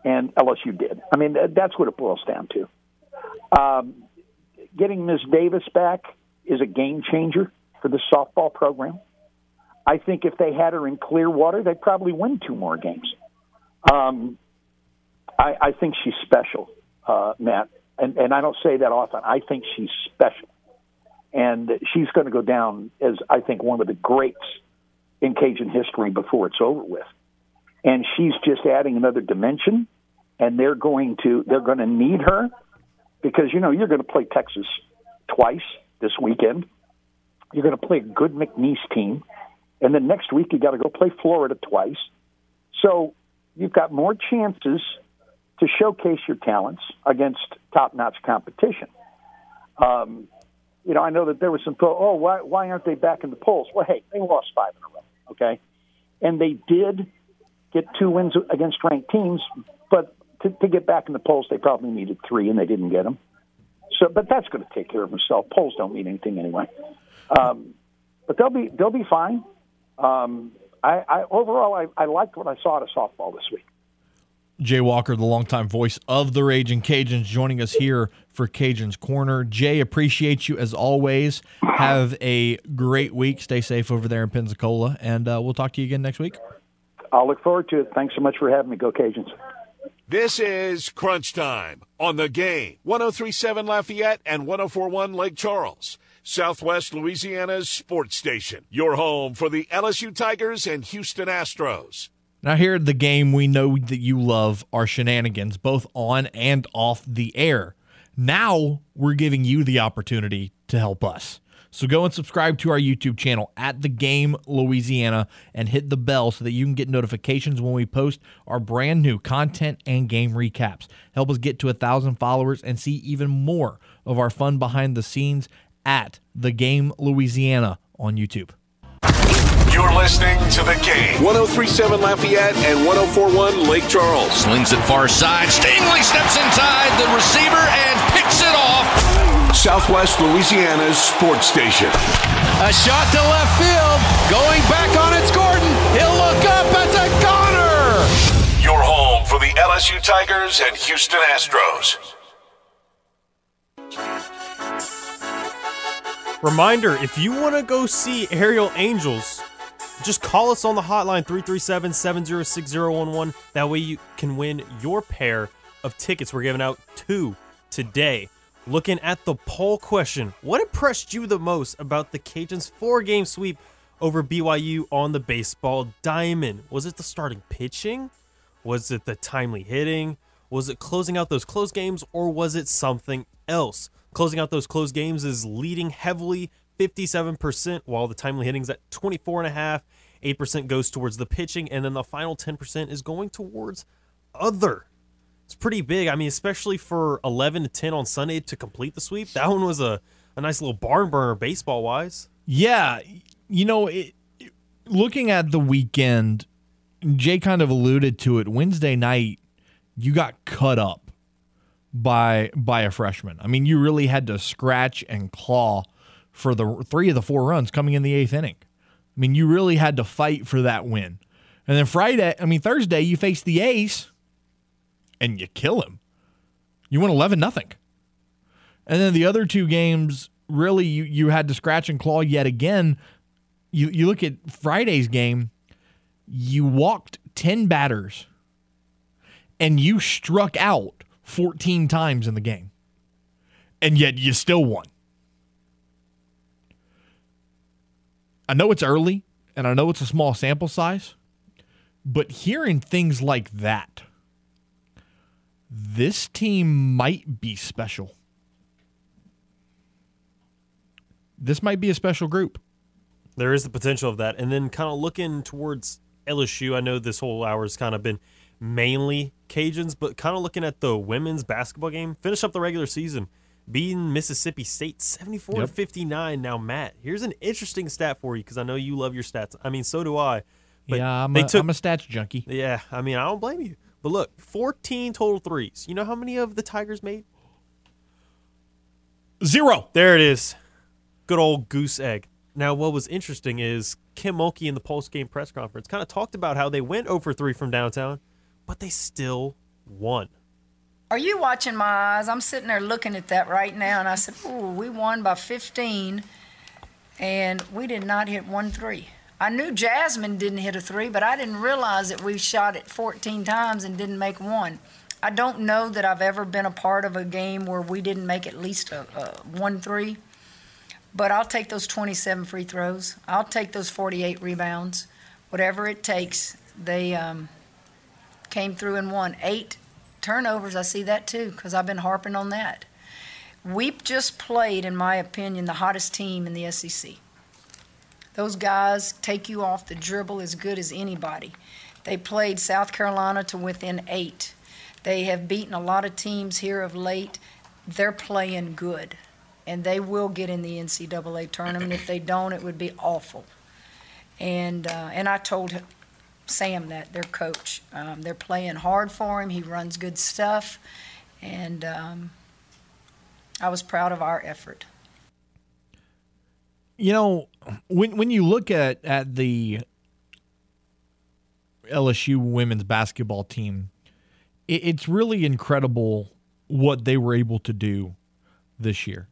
and LSU did. I mean, that's what it boils down to. Um, getting Ms. Davis back is a game changer for the softball program. I think if they had her in Clearwater, they'd probably win two more games. Um, I, I think she's special, uh, Matt, and and I don't say that often. I think she's special, and she's going to go down as I think one of the greats in Cajun history before it's over with. And she's just adding another dimension, and they're going to they're going to need her because you know you're going to play Texas twice this weekend. You're going to play a good McNeese team, and then next week you got to go play Florida twice. So you've got more chances to showcase your talents against top-notch competition. Um, you know, I know that there was some, oh, why, why aren't they back in the polls? Well, hey, they lost five in a row, okay? And they did get two wins against ranked teams, but to, to get back in the polls, they probably needed three, and they didn't get them. So, but that's going to take care of itself. Polls don't mean anything anyway. Um, but they'll be they'll be fine. Um, I, I overall I, I liked what I saw out of softball this week. Jay Walker, the longtime voice of the Raging Cajuns, joining us here for Cajuns Corner. Jay, appreciate you as always. Have a great week. Stay safe over there in Pensacola, and uh, we'll talk to you again next week. I'll look forward to it. Thanks so much for having me. Go Cajuns. This is Crunch Time on the game. 1037 Lafayette and 1041 Lake Charles. Southwest Louisiana's sports station. Your home for the LSU Tigers and Houston Astros. Now, here at the game, we know that you love our shenanigans, both on and off the air. Now, we're giving you the opportunity to help us. So go and subscribe to our YouTube channel at The Game Louisiana and hit the bell so that you can get notifications when we post our brand new content and game recaps. Help us get to a thousand followers and see even more of our fun behind the scenes at The Game Louisiana on YouTube. You're listening to the game. 1037 Lafayette and 1041 Lake Charles. Slings it far side. Stingley steps inside the receiver and picks it off. Southwest Louisiana's sports station. A shot to left field. Going back on it's Gordon. He'll look up. It's a goner. Your home for the LSU Tigers and Houston Astros. Reminder if you want to go see Aerial Angels, just call us on the hotline 337 706 0111. That way you can win your pair of tickets. We're giving out two today. Looking at the poll question, what impressed you the most about the Cajuns' four game sweep over BYU on the baseball diamond? Was it the starting pitching? Was it the timely hitting? Was it closing out those close games or was it something else? Closing out those close games is leading heavily 57%, while the timely hitting's at 24.5. 8% goes towards the pitching, and then the final 10% is going towards other. It's pretty big. I mean, especially for 11 to 10 on Sunday to complete the sweep. That one was a, a nice little barn burner baseball wise. Yeah, you know, it, looking at the weekend, Jay kind of alluded to it. Wednesday night, you got cut up by by a freshman. I mean, you really had to scratch and claw for the three of the four runs coming in the eighth inning. I mean, you really had to fight for that win. And then Friday, I mean Thursday, you face the Ace, and you kill him. You win eleven nothing. And then the other two games, really, you you had to scratch and claw yet again. You you look at Friday's game, you walked ten batters, and you struck out 14 times in the game. And yet you still won. I know it's early and I know it's a small sample size, but hearing things like that, this team might be special. This might be a special group. There is the potential of that. And then kind of looking towards LSU, I know this whole hour has kind of been mainly Cajuns, but kind of looking at the women's basketball game, finish up the regular season, beating Mississippi State 74 Yep. to 59. Now, Matt, here's an interesting stat for you because I know you love your stats. I mean, so do I. But yeah, I'm they a, took, I'm a stats junkie. yeah, I mean, I don't blame you. But look, 14 total threes. You know how many of the Tigers made? Zero. There it is. Good old goose egg. Now, what was interesting is Kim Mulkey in the post game press conference kind of talked about how they went oh over 3 from downtown, but they still won. Are you watching my eyes? I'm sitting there looking at that right now, and I said, "Ooh, we won by 15, and we did not hit one three." I knew Jasmine didn't hit a three, but I didn't realize that we shot it 14 times and didn't make one. I don't know that I've ever been a part of a game where we didn't make at least a, a one three. But I'll take those 27 free throws. I'll take those 48 rebounds, whatever it takes. They um, came through and won eight turnovers. I see that too because I've been harping on that. We just played, in my opinion, the hottest team in the SEC. Those guys take you off the dribble as good as anybody. They played South Carolina to within eight. They have beaten a lot of teams here of late. They're playing good, and they will get in the NCAA tournament. If they don't, it would be awful. And uh, and I told Sam that their coach. Um, they're playing hard for him. He runs good stuff, and um, I was proud of our effort. You know, when when you look at at the LSU women's basketball team, it, it's really incredible what they were able to do this year,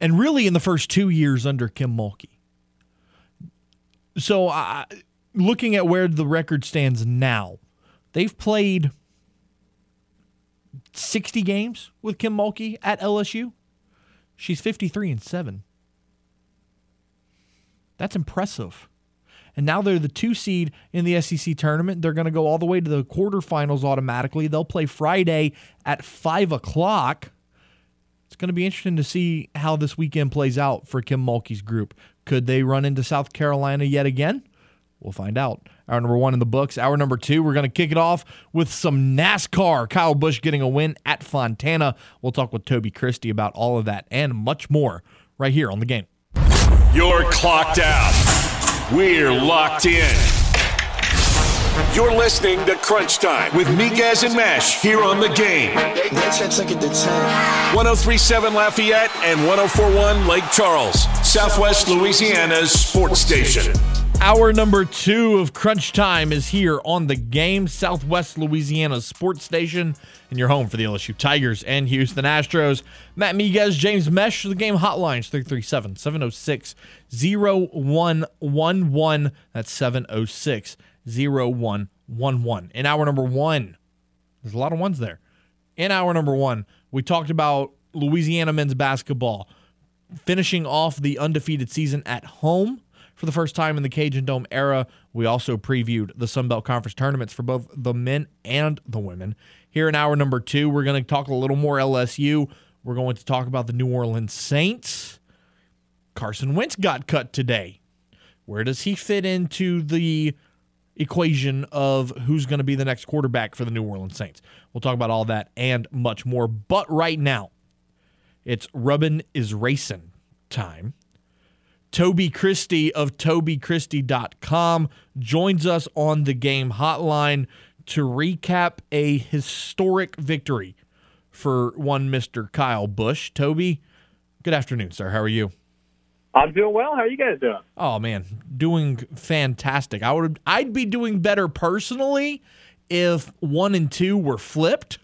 and really in the first two years under Kim Mulkey. So, uh, looking at where the record stands now, they've played 60 games with Kim Mulkey at LSU. She's 53 and 7. That's impressive. And now they're the two seed in the SEC tournament. They're going to go all the way to the quarterfinals automatically. They'll play Friday at 5 o'clock. It's going to be interesting to see how this weekend plays out for Kim Mulkey's group. Could they run into South Carolina yet again? We'll find out. Hour number one in the books. Hour number two, we're going to kick it off with some NASCAR. Kyle Busch getting a win at Fontana. We'll talk with Toby Christie about all of that and much more right here on the game. You're clocked out. We're locked in. You're listening to Crunch Time with Miguez and Mash here on the game. 1037 Lafayette and 1041 Lake Charles, Southwest Louisiana's sports station. Hour number two of Crunch Time is here on the game, Southwest Louisiana Sports Station, and your home for the LSU Tigers and Houston Astros. Matt Miguez, James Mesh, the game hotlines 337 706 0111. That's 706 0111. In hour number one, there's a lot of ones there. In hour number one, we talked about Louisiana men's basketball finishing off the undefeated season at home for the first time in the Cajundome era. We also previewed the Sun Belt Conference tournaments for both the men and the women. Here in hour number two, we're going to talk a little more LSU. We're going to talk about the New Orleans Saints. Carson Wentz got cut today. Where does he fit into the equation of who's going to be the next quarterback for the New Orleans Saints? We'll talk about all that and much more. But right now, it's Rubbin is Racing time. Toby Christie of TobyChristie.com joins us on the game hotline to recap a historic victory for one Mr. Kyle Busch. Toby, good afternoon, sir. How are you? I'm doing well. How are you guys doing? Oh man, doing fantastic. I would I'd be doing better personally if 1 and 2 were flipped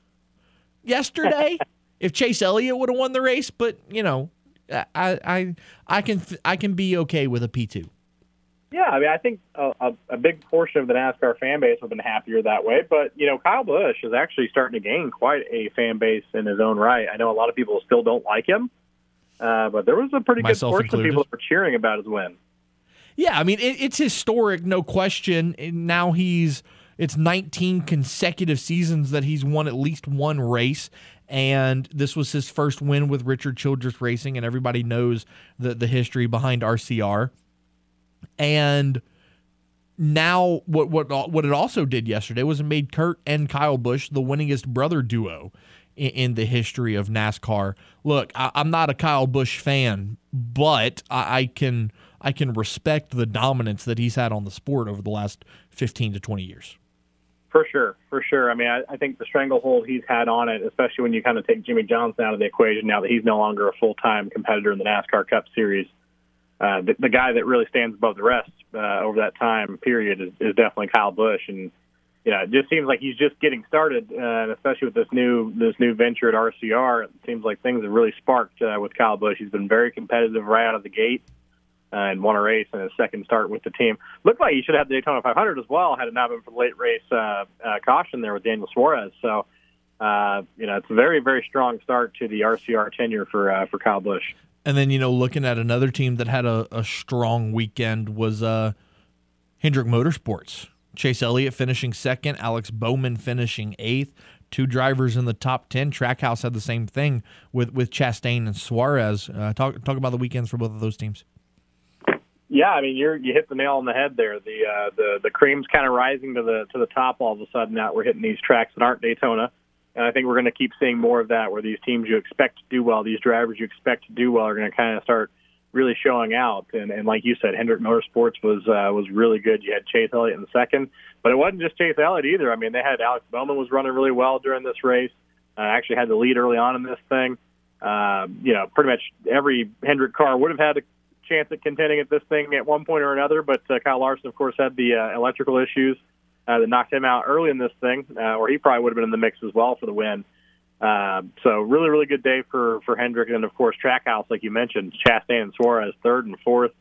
yesterday. if Chase Elliott would have won the race, but you know, I I I can I can be okay with a P two. Yeah, I mean, I think a, a, a big portion of the NASCAR fan base would have been happier that way. But you know, Kyle Busch is actually starting to gain quite a fan base in his own right. I know a lot of people still don't like him, uh, but there was a pretty Myself good portion included. of people that were cheering about his win. Yeah, I mean it, it's historic, no question. And now he's it's 19 consecutive seasons that he's won at least one race, and this was his first win with Richard Childress Racing, and everybody knows the the history behind RCR. And now, what what what it also did yesterday was it made Kurt and Kyle Busch the winningest brother duo in, in the history of NASCAR. Look, I, I'm not a Kyle Busch fan, but I, I can I can respect the dominance that he's had on the sport over the last 15 to 20 years. For sure, for sure. I mean, I, I think the stranglehold he's had on it, especially when you kind of take Jimmie Johnson out of the equation now that he's no longer a full time competitor in the NASCAR Cup Series. Uh, the, the guy that really stands above the rest uh, over that time period is, is definitely Kyle Busch, and you know, it just seems like he's just getting started, uh, and especially with this new this new venture at RCR, it seems like things have really sparked uh, with Kyle Busch. He's been very competitive right out of the gate uh, and won a race in his second start with the team. Looked like he should have the Daytona 500 as well had it not been for the late race uh, uh, caution there with Daniel Suarez. So, uh, you know, it's a very very strong start to the RCR tenure for uh, for Kyle Busch. And then you know, looking at another team that had a, a strong weekend was uh, Hendrick Motorsports. Chase Elliott finishing second, Alex Bowman finishing eighth. Two drivers in the top ten. Trackhouse had the same thing with with Chastain and Suarez. Uh, talk talk about the weekends for both of those teams. Yeah, I mean you're you hit the nail on the head there. The uh, the the cream's kind of rising to the to the top all of a sudden. Now we're hitting these tracks that aren't Daytona, and I think we're going to keep seeing more of that. Where these teams you expect to do well, these drivers you expect to do well, are going to kind of start really showing out. And, and like you said, Hendrick Motorsports was uh, was really good. You had Chase Elliott in the second, but it wasn't just Chase Elliott either. I mean, they had Alex Bowman was running really well during this race. Uh, actually had the lead early on in this thing. Uh, you know, pretty much every Hendrick car would have had a chance at contending at this thing at one point or another. But uh, Kyle Larson, of course, had the uh, electrical issues uh, that knocked him out early in this thing, uh, or he probably would have been in the mix as well for the win. Uh, so really, really good day for for Hendrick, and of course Trackhouse, like you mentioned, Chastain and Suarez third and fourth.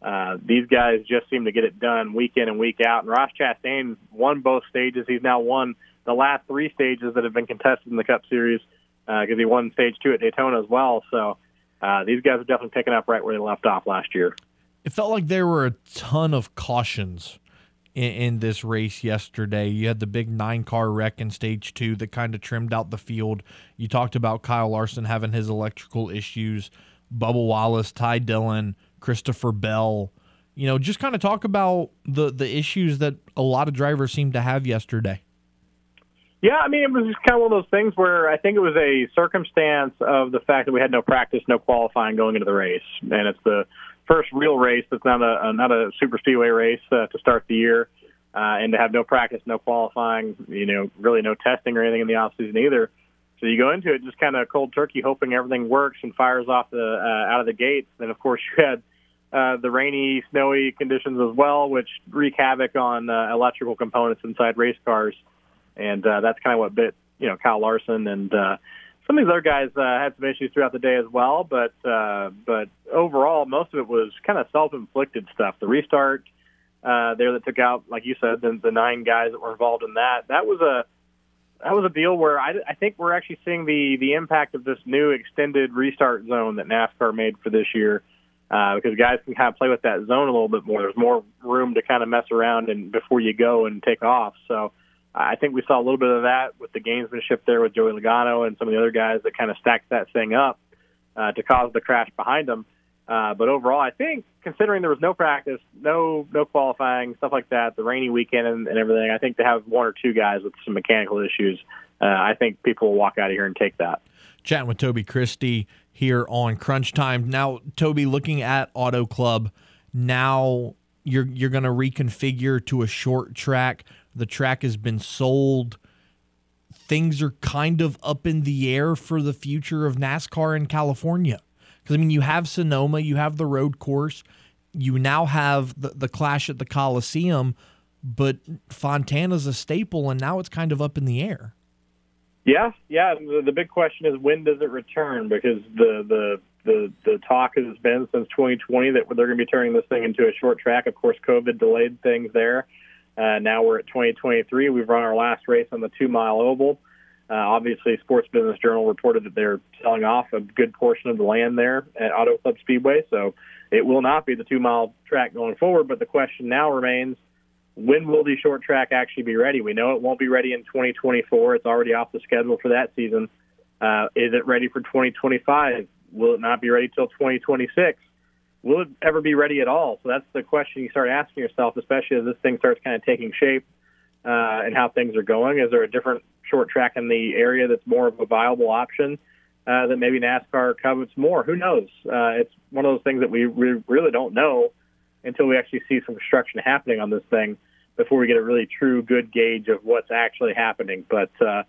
Uh, these guys just seem to get it done week in and week out. And Ross Chastain won both stages. He's now won the last three stages that have been contested in the Cup Series because uh, he won stage two at Daytona as well. So uh, these guys are definitely picking up right where they left off last year. It felt like there were a ton of cautions in, in this race yesterday. You had the big nine car wreck in stage two that kind of trimmed out the field. You talked about Kyle Larson having his electrical issues, Bubba Wallace, Ty Dillon, Christopher Bell. You know, just kind of talk about the the issues that a lot of drivers seemed to have yesterday. Yeah, I mean, it was just kind of one of those things where I think it was a circumstance of the fact that we had no practice, no qualifying going into the race, and it's the first real race that's not a not a super speedway race uh, to start the year, uh, and to have no practice, no qualifying, you know, really no testing or anything in the off season either. So you go into it just kind of cold turkey, hoping everything works and fires off the uh, out of the gates. Then of course you had uh, the rainy, snowy conditions as well, which wreak havoc on uh, electrical components inside race cars and uh, that's kind of what bit you know Kyle Larson and uh, some of these other guys uh, had some issues throughout the day as well. But uh, but overall, most of it was kind of self-inflicted stuff. The restart uh, there that took out, like you said, the, the nine guys that were involved in that. That was a that was a deal where I, I think we're actually seeing the the impact of this new extended restart zone that NASCAR made for this year. Uh, because guys can kind of play with that zone a little bit more. There's more room to kind of mess around and before you go and take off. So I think we saw a little bit of that with the gamesmanship there with Joey Logano and some of the other guys that kind of stacked that thing up uh, to cause the crash behind them. Uh, but overall, I think considering there was no practice, no no qualifying, stuff like that, the rainy weekend and, and everything, I think to have one or two guys with some mechanical issues, uh, I think people will walk out of here and take that. Chatting with Toby Christie here on Crunch Time. Now, Toby, looking at Auto Club, now you're you're going to reconfigure to a short track. The track has been sold. Things are kind of up in the air for the future of NASCAR in California. Because, I mean, you have Sonoma, you have the road course, you now have the, the clash at the Coliseum, but Fontana's a staple, and now it's kind of up in the air. Yeah, yeah. The, the big question is when does it return? Because the the the the talk has been since 2020 that they're going to be turning this thing into a short track. Of course, COVID delayed things there. Uh, now we're at 2023. We've run our last race on the two mile oval. Uh, obviously, Sports Business Journal reported that they're selling off a good portion of the land there at Auto Club Speedway. So it will not be the two mile track going forward. But the question now remains when will the short track actually be ready? We know it won't be ready in 2024. It's already off the schedule for that season. Uh, is it ready for 2025? Will it not be ready till 2026? Will it ever be ready at all? So that's the question you start asking yourself, especially as this thing starts kind of taking shape uh, and how things are going. Is there a different short track in the area that's more of a viable option uh, that maybe NASCAR covets more? Who knows? Uh, it's one of those things that we re- really don't know until we actually see some construction happening on this thing before we get a really true good gauge of what's actually happening. But uh,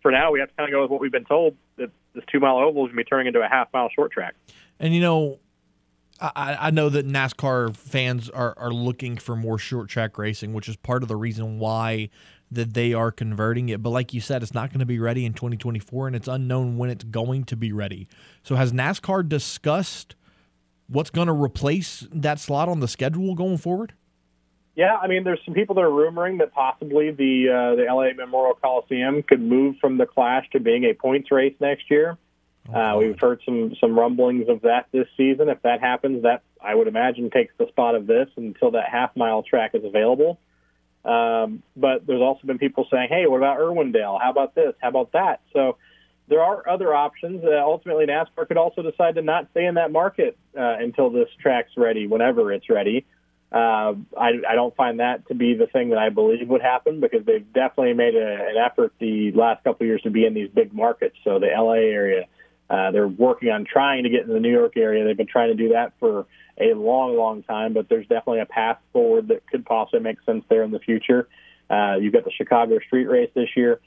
for now, we have to kind of go with what we've been told that this two mile oval is going to be turning into a half mile short track. And you know, I, I know that NASCAR fans are, are looking for more short track racing, which is part of the reason why that they are converting it. But like you said, it's not going to be ready in 2024, and it's unknown when it's going to be ready. So has NASCAR discussed what's going to replace that slot on the schedule going forward? Yeah, I mean, there's some people that are rumoring that possibly the uh, the LA Memorial Coliseum could move from the Clash to being a points race next year. Uh, we've heard some some rumblings of that this season. If that happens, that I would imagine takes the spot of this until that half mile track is available. Um, but there's also been people saying, "Hey, what about Irwindale? How about this? How about that?" So there are other options. Uh, ultimately, NASCAR could also decide to not stay in that market uh, until this track's ready, whenever it's ready. Uh, I, I don't find that to be the thing that I believe would happen because they've definitely made a, an effort the last couple of years to be in these big markets. So the LA area, uh, they're working on trying to get in the New York area. They've been trying to do that for a long, long time, but there's definitely a path forward that could possibly make sense there in the future. Uh, you've got the Chicago Street Race this year.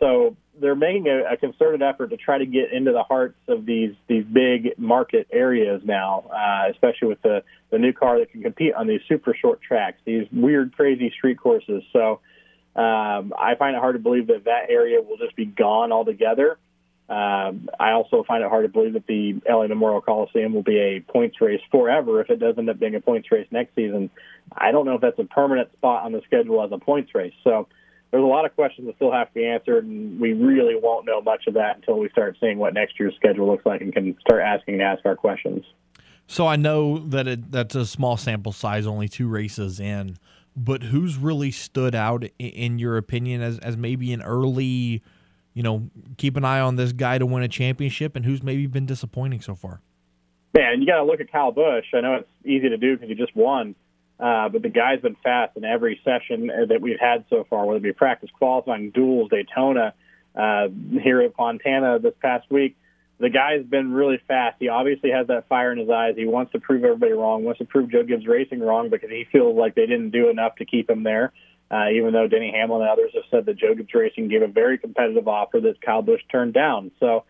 So they're making a, a concerted effort to try to get into the hearts of these these big market areas now, uh, especially with the the new car that can compete on these super short tracks, these weird, crazy street courses. So Um, I find it hard to believe that that area will just be gone altogether. Um, I also find it hard to believe that the LA Memorial Coliseum will be a points race forever if it does end up being a points race next season. I don't know if that's a permanent spot on the schedule as a points race. So there's a lot of questions that still have to be answered, and we really won't know much of that until we start seeing what next year's schedule looks like and can start asking NASCAR questions. So I know that it, that's a small sample size, only two races in, but who's really stood out in your opinion as, as maybe an early, you know, keep an eye on this guy to win a championship, and who's maybe been disappointing so far? Man, you got to look at Kyle Busch. I know it's easy to do because he just won, uh, but the guy's been fast in every session that we've had so far, whether it be practice qualifying, duels, Daytona, uh, here at Fontana this past week the guy's been really fast. He obviously has that fire in his eyes. He wants to prove everybody wrong, wants to prove Joe Gibbs Racing wrong because he feels like they didn't do enough to keep him there. Uh, even though Denny Hamlin and others have said that Joe Gibbs Racing gave a very competitive offer that Kyle Busch turned down. So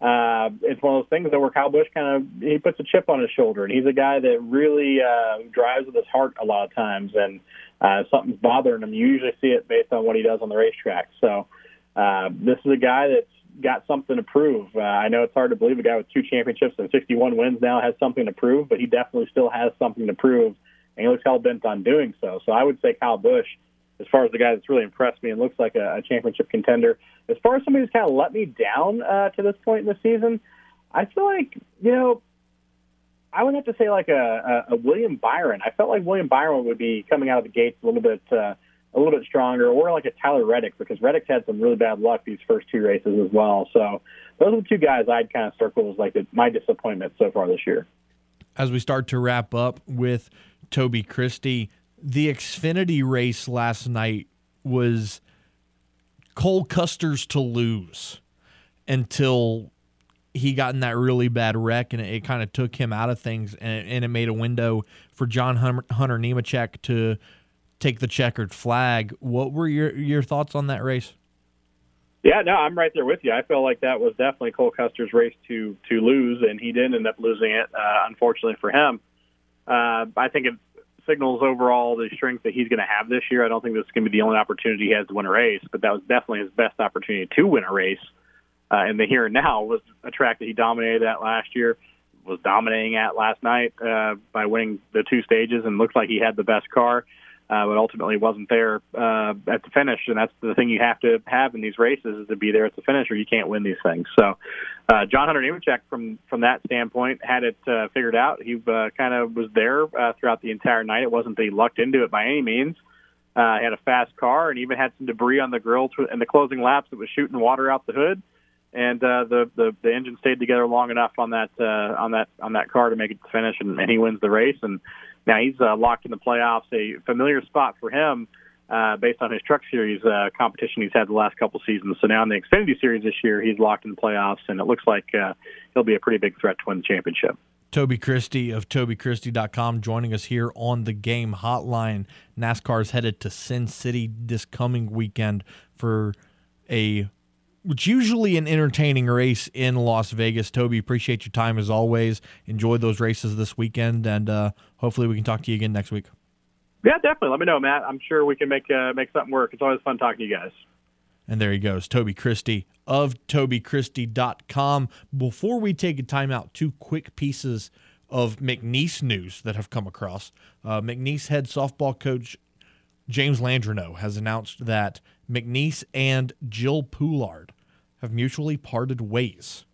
uh, it's one of those things that where Kyle Busch kind of he puts a chip on his shoulder, and he's a guy that really uh, drives with his heart a lot of times, and uh, something's bothering him. You usually see it based on what he does on the racetrack. So uh, this is a guy that's got something to prove. Uh, I know it's hard to believe a guy with two championships and 61 wins now has something to prove, but he definitely still has something to prove, and he looks hell bent on doing so. So I would say Kyle Busch, as far as the guy that's really impressed me and looks like a, a championship contender. As far as somebody who's kind of let me down uh, to this point in the season, I feel like you know. I would have to say like a, a, a William Byron. I felt like William Byron would be coming out of the gates a little bit uh, a little bit stronger, or like a Tyler Reddick because Reddick's had some really bad luck these first two races as well. So those are the two guys I'd kind of circle as like the, my disappointment so far this year. As we start to wrap up with Toby Christie, the Xfinity race last night was Cole Custer's to lose until he got in that really bad wreck and it, it kind of took him out of things and, and, it made a window for John Hunter Nemechek to take the checkered flag. What were your your thoughts on that race? Yeah, no, I'm right there with you. I feel like that was definitely Cole Custer's race to to lose, and he did end up losing it, uh, unfortunately for him. Uh, I think it signals overall the strength that he's going to have this year. I don't think this is going to be the only opportunity he has to win a race, but that was definitely his best opportunity to win a race. Uh, and the here and now was a track that he dominated at last year, was dominating at last night uh, by winning the two stages, and looks like he had the best car uh, but ultimately wasn't there uh, at the finish. And that's the thing you have to have in these races is to be there at the finish, or you can't win these things. So, uh, John Hunter Nemechek, from from that standpoint, had it uh, figured out. He uh, kind of was there uh, throughout the entire night. It wasn't that he lucked into it by any means. Uh, he had a fast car and even had some debris on the grill to, in the closing laps that was shooting water out the hood. And uh, the, the the engine stayed together long enough on that uh, on that on that car to make it to finish, and, and he wins the race. And now he's uh, locked in the playoffs, a familiar spot for him uh, based on his Truck Series uh, competition he's had the last couple seasons. So now in the Xfinity Series this year, he's locked in the playoffs, and it looks like uh, he'll be a pretty big threat to win the championship. Toby Christie of TobyChristie.com joining us here on the game hotline. NASCAR is headed to Sin City this coming weekend for a it's usually an entertaining race in Las Vegas. Toby, appreciate your time as always. Enjoy those races this weekend, and uh, hopefully we can talk to you again next week. Yeah, definitely. Let me know, Matt. I'm sure we can make uh, make something work. It's always fun talking to you guys. And there he goes, Toby Christie of TobyChristie.com. Before we take a timeout, two quick pieces of McNeese news that have come across. Uh, McNeese head softball coach James Landreneau has announced that McNeese and Jill Poulard have mutually parted ways.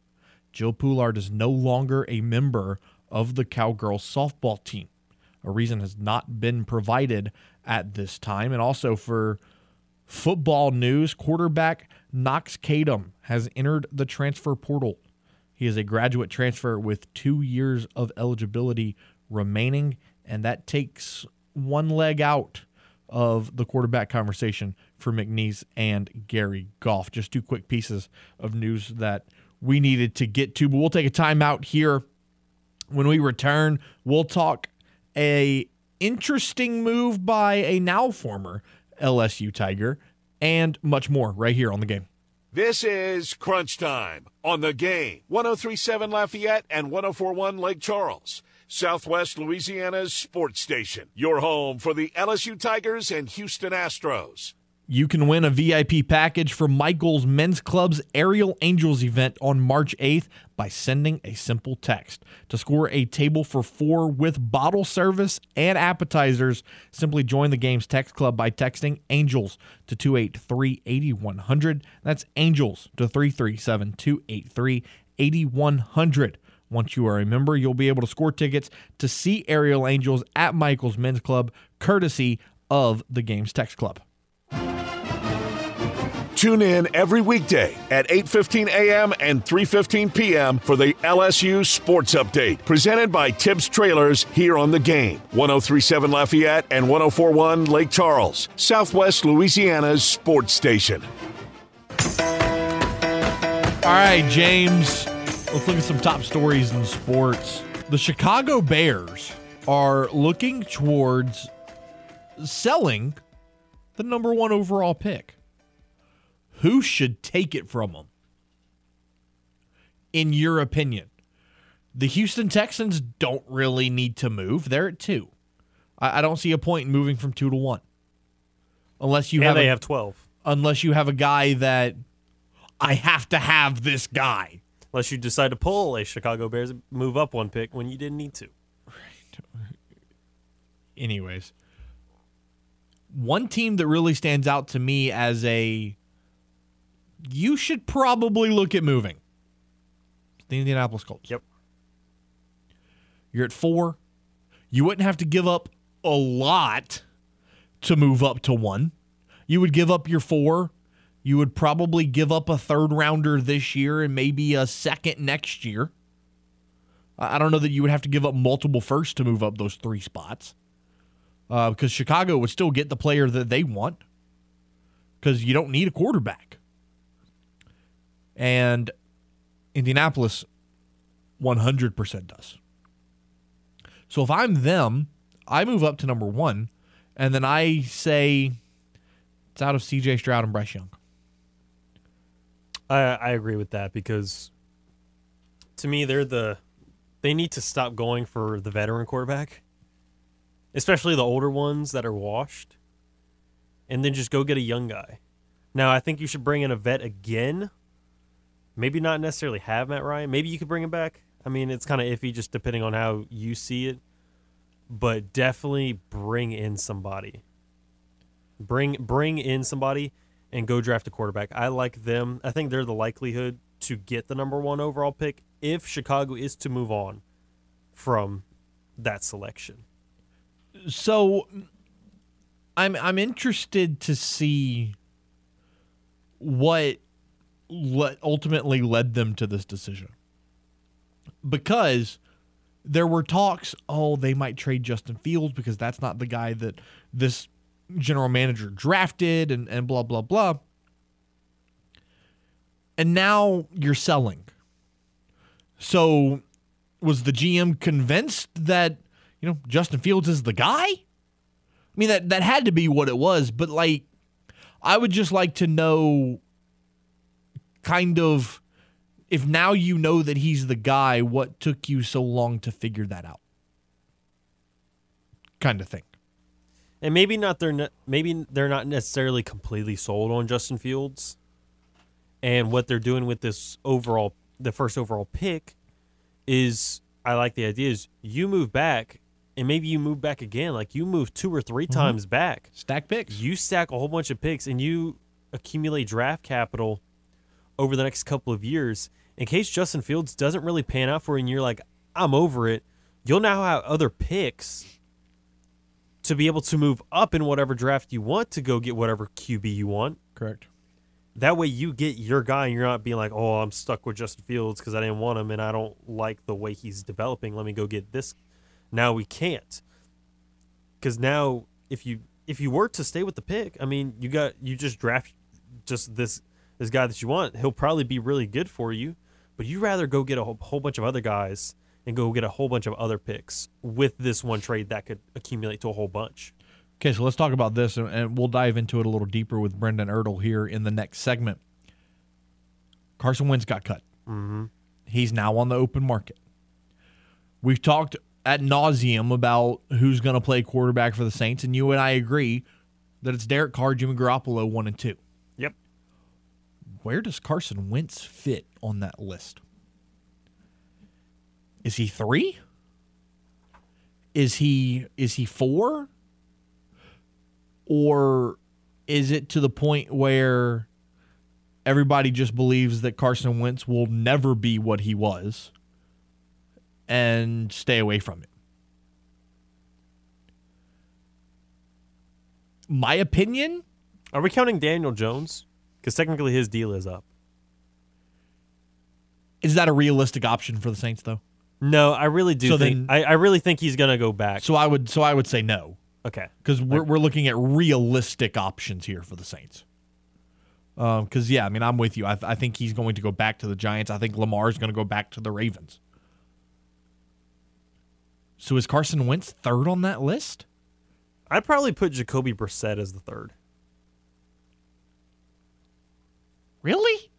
Jill Poulard is no longer a member of the Cowgirls softball team. A reason has not been provided at this time. And also for football news, quarterback Knox Kadum has entered the transfer portal. He is a graduate transfer with two years of eligibility remaining, and that takes one leg out of the quarterback conversation for McNeese and Gary Goff. Just two quick pieces of news that we needed to get to, but we'll take a timeout here. When we return, we'll talk a interesting move by a now former LSU Tiger and much more right here on the game. This is Crunch Time on the game. 1037 Lafayette and 1041 Lake Charles. Southwest Louisiana's sports station. Your home for the LSU Tigers and Houston Astros. You can win a VIP package for Michael's Men's Club's Aerial Angels event on March 8th by sending a simple text. To score a table for four with bottle service and appetizers, simply join the game's text club by texting Angels to 283 8100. That's Angels to 337 283 8100. Once you are a member, you'll be able to score tickets to see Aerial Angels at Michael's Men's Club, courtesy of the game's text club. Tune in every weekday at 8:15 a.m. and 3:15 p.m. for the LSU Sports Update, presented by Tibbs Trailers here on the game. 1037 Lafayette and 1041 Lake Charles, Southwest Louisiana's sports station. All right, James, let's look at some top stories in sports. The Chicago Bears are looking towards selling the number one overall pick. Who should take it from them? In your opinion, the Houston Texans don't really need to move. They're at two. I, I don't see a point in moving from two to one, unless you and have they a, have 12. unless you have a guy that I have to have this guy. Unless you decide to pull a Chicago Bears move up one pick when you didn't need to. Right. anyways, one team that really stands out to me as a you should probably look at moving. The Indianapolis Colts. Yep. You're at four. You wouldn't have to give up a lot to move up to one. You would give up your four. You would probably give up a third rounder this year and maybe a second next year. I don't know that you would have to give up multiple firsts to move up those three spots uh, because Chicago would still get the player that they want because you don't need a quarterback. And Indianapolis 100% does. So if I'm them, I move up to number one, and then I say it's out of CJ Stroud and Bryce Young. I, I agree with that because to me they're the they need to stop going for the veteran quarterback, especially the older ones that are washed, and then just go get a young guy. Now I think you should bring in a vet again. Maybe not necessarily have Matt Ryan. Maybe you could bring him back. I mean, it's kind of iffy just depending on how you see it, but definitely bring in somebody. Bring bring in somebody and go draft a quarterback. I like them. I think they're the likelihood to get the number one overall pick if Chicago is to move on from that selection. So I'm I'm interested to see what what ultimately led them to this decision. Because there were talks, oh, they might trade Justin Fields because that's not the guy that this general manager drafted and, and blah blah blah. And now you're selling. So was the GM convinced that, you know, Justin Fields is the guy? I mean that that had to be what it was, but like I would just like to know kind of if now you know that he's the guy, what took you so long to figure that out? Kind of thing. And maybe not they're not, maybe they're not necessarily completely sold on Justin Fields and what they're doing with this overall the first overall pick is I like the idea is you move back and maybe you move back again like you move two or 3 mm-hmm. times back Stack picks. you stack a whole bunch of picks and you accumulate draft capital over the next couple of years in case Justin Fields doesn't really pan out for you and you're like I'm over it you'll now have other picks to be able to move up in whatever draft you want to go get whatever QB you want Correct. that way you get your guy and you're not being like, oh, I'm stuck with Justin Fields because I didn't want him and I don't like the way he's developing. Let me go get this. Now we can't. Because now if you if you were to stay with the pick, I mean, you got you just draft just this this guy that you want. He'll probably be really good for you, but you'd rather go get a whole, whole bunch of other guys and go get a whole bunch of other picks with this one trade that could accumulate to a whole bunch. Okay, so let's talk about this, and- and we'll dive into it a little deeper with Brendan Ertl here in the next segment. Carson Wentz got cut. Mm-hmm. He's now on the open market. We've talked at nauseum about who's going to play quarterback for the Saints, and you and I agree that it's Derek Carr, Jimmy Garoppolo, one and two. Where does Carson Wentz fit on that list? Is he three? Is he is he four? Or is it to the point where everybody just believes that Carson Wentz will never be what he was and stay away from it? My opinion, Are we counting Daniel Jones? Because technically his deal is up. is that a realistic option for the Saints though? No, I really do So think. then- I, I really think he's gonna go back. So I would so I would say no. okay. because we're, we're looking at realistic options here for the Saints. Um, because yeah, I mean, I'm with you. I, th- I think he's going to go back to the Giants. I think Lamar's going to go back to the Ravens. So is Carson Wentz third on that list? I'd probably put Jacoby Brissett as the third. Really?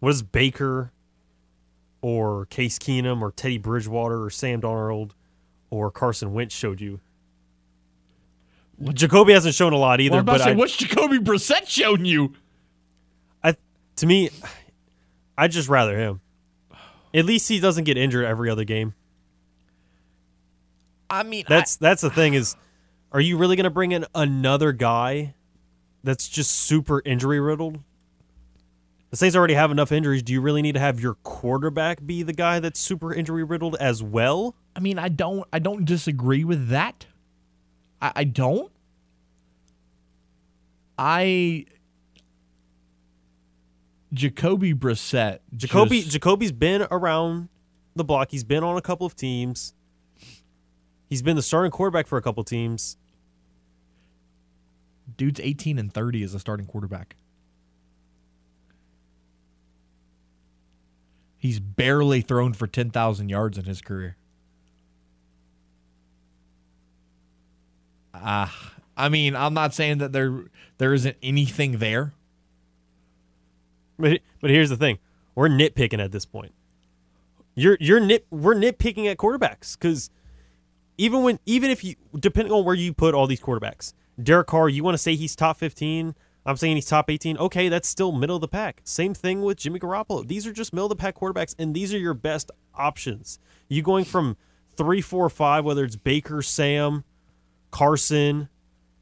What is Baker or Case Keenum or Teddy Bridgewater or Sam Darnold or Carson Wentz showed you? Jacoby hasn't shown a lot either, Well, I'm about but to say, I, what's Jacoby Brissett shown you? I, to me, I'd just rather him. At least he doesn't get injured every other game. I mean, That's that's the thing is, are you really going to bring in another guy that's just super injury riddled? The Saints already have enough injuries. Do you really need to have your quarterback be the guy that's super injury riddled as well? I mean, I don't, I don't disagree with that. I, I don't. I Jacoby Brissett. Jacoby just- Jacoby's been around the block. He's been on a couple of teams. He's been the starting quarterback for a couple teams. Dude's 18 and 30 as a starting quarterback. He's barely thrown for 10,000 yards in his career. Ah, I mean, I'm not saying that there there isn't anything there. But but here's the thing: we're nitpicking at this point. You're you're nit we're nitpicking at quarterbacks because even when even if you depending on where you put all these quarterbacks, Derek Carr, you want to say he's top fifteen. I'm saying he's top 18. Okay, that's still middle of the pack. Same thing with Jimmy Garoppolo. These are just middle of the pack quarterbacks, and these are your best options. You going from three, four, five, whether it's Baker, Sam, Carson,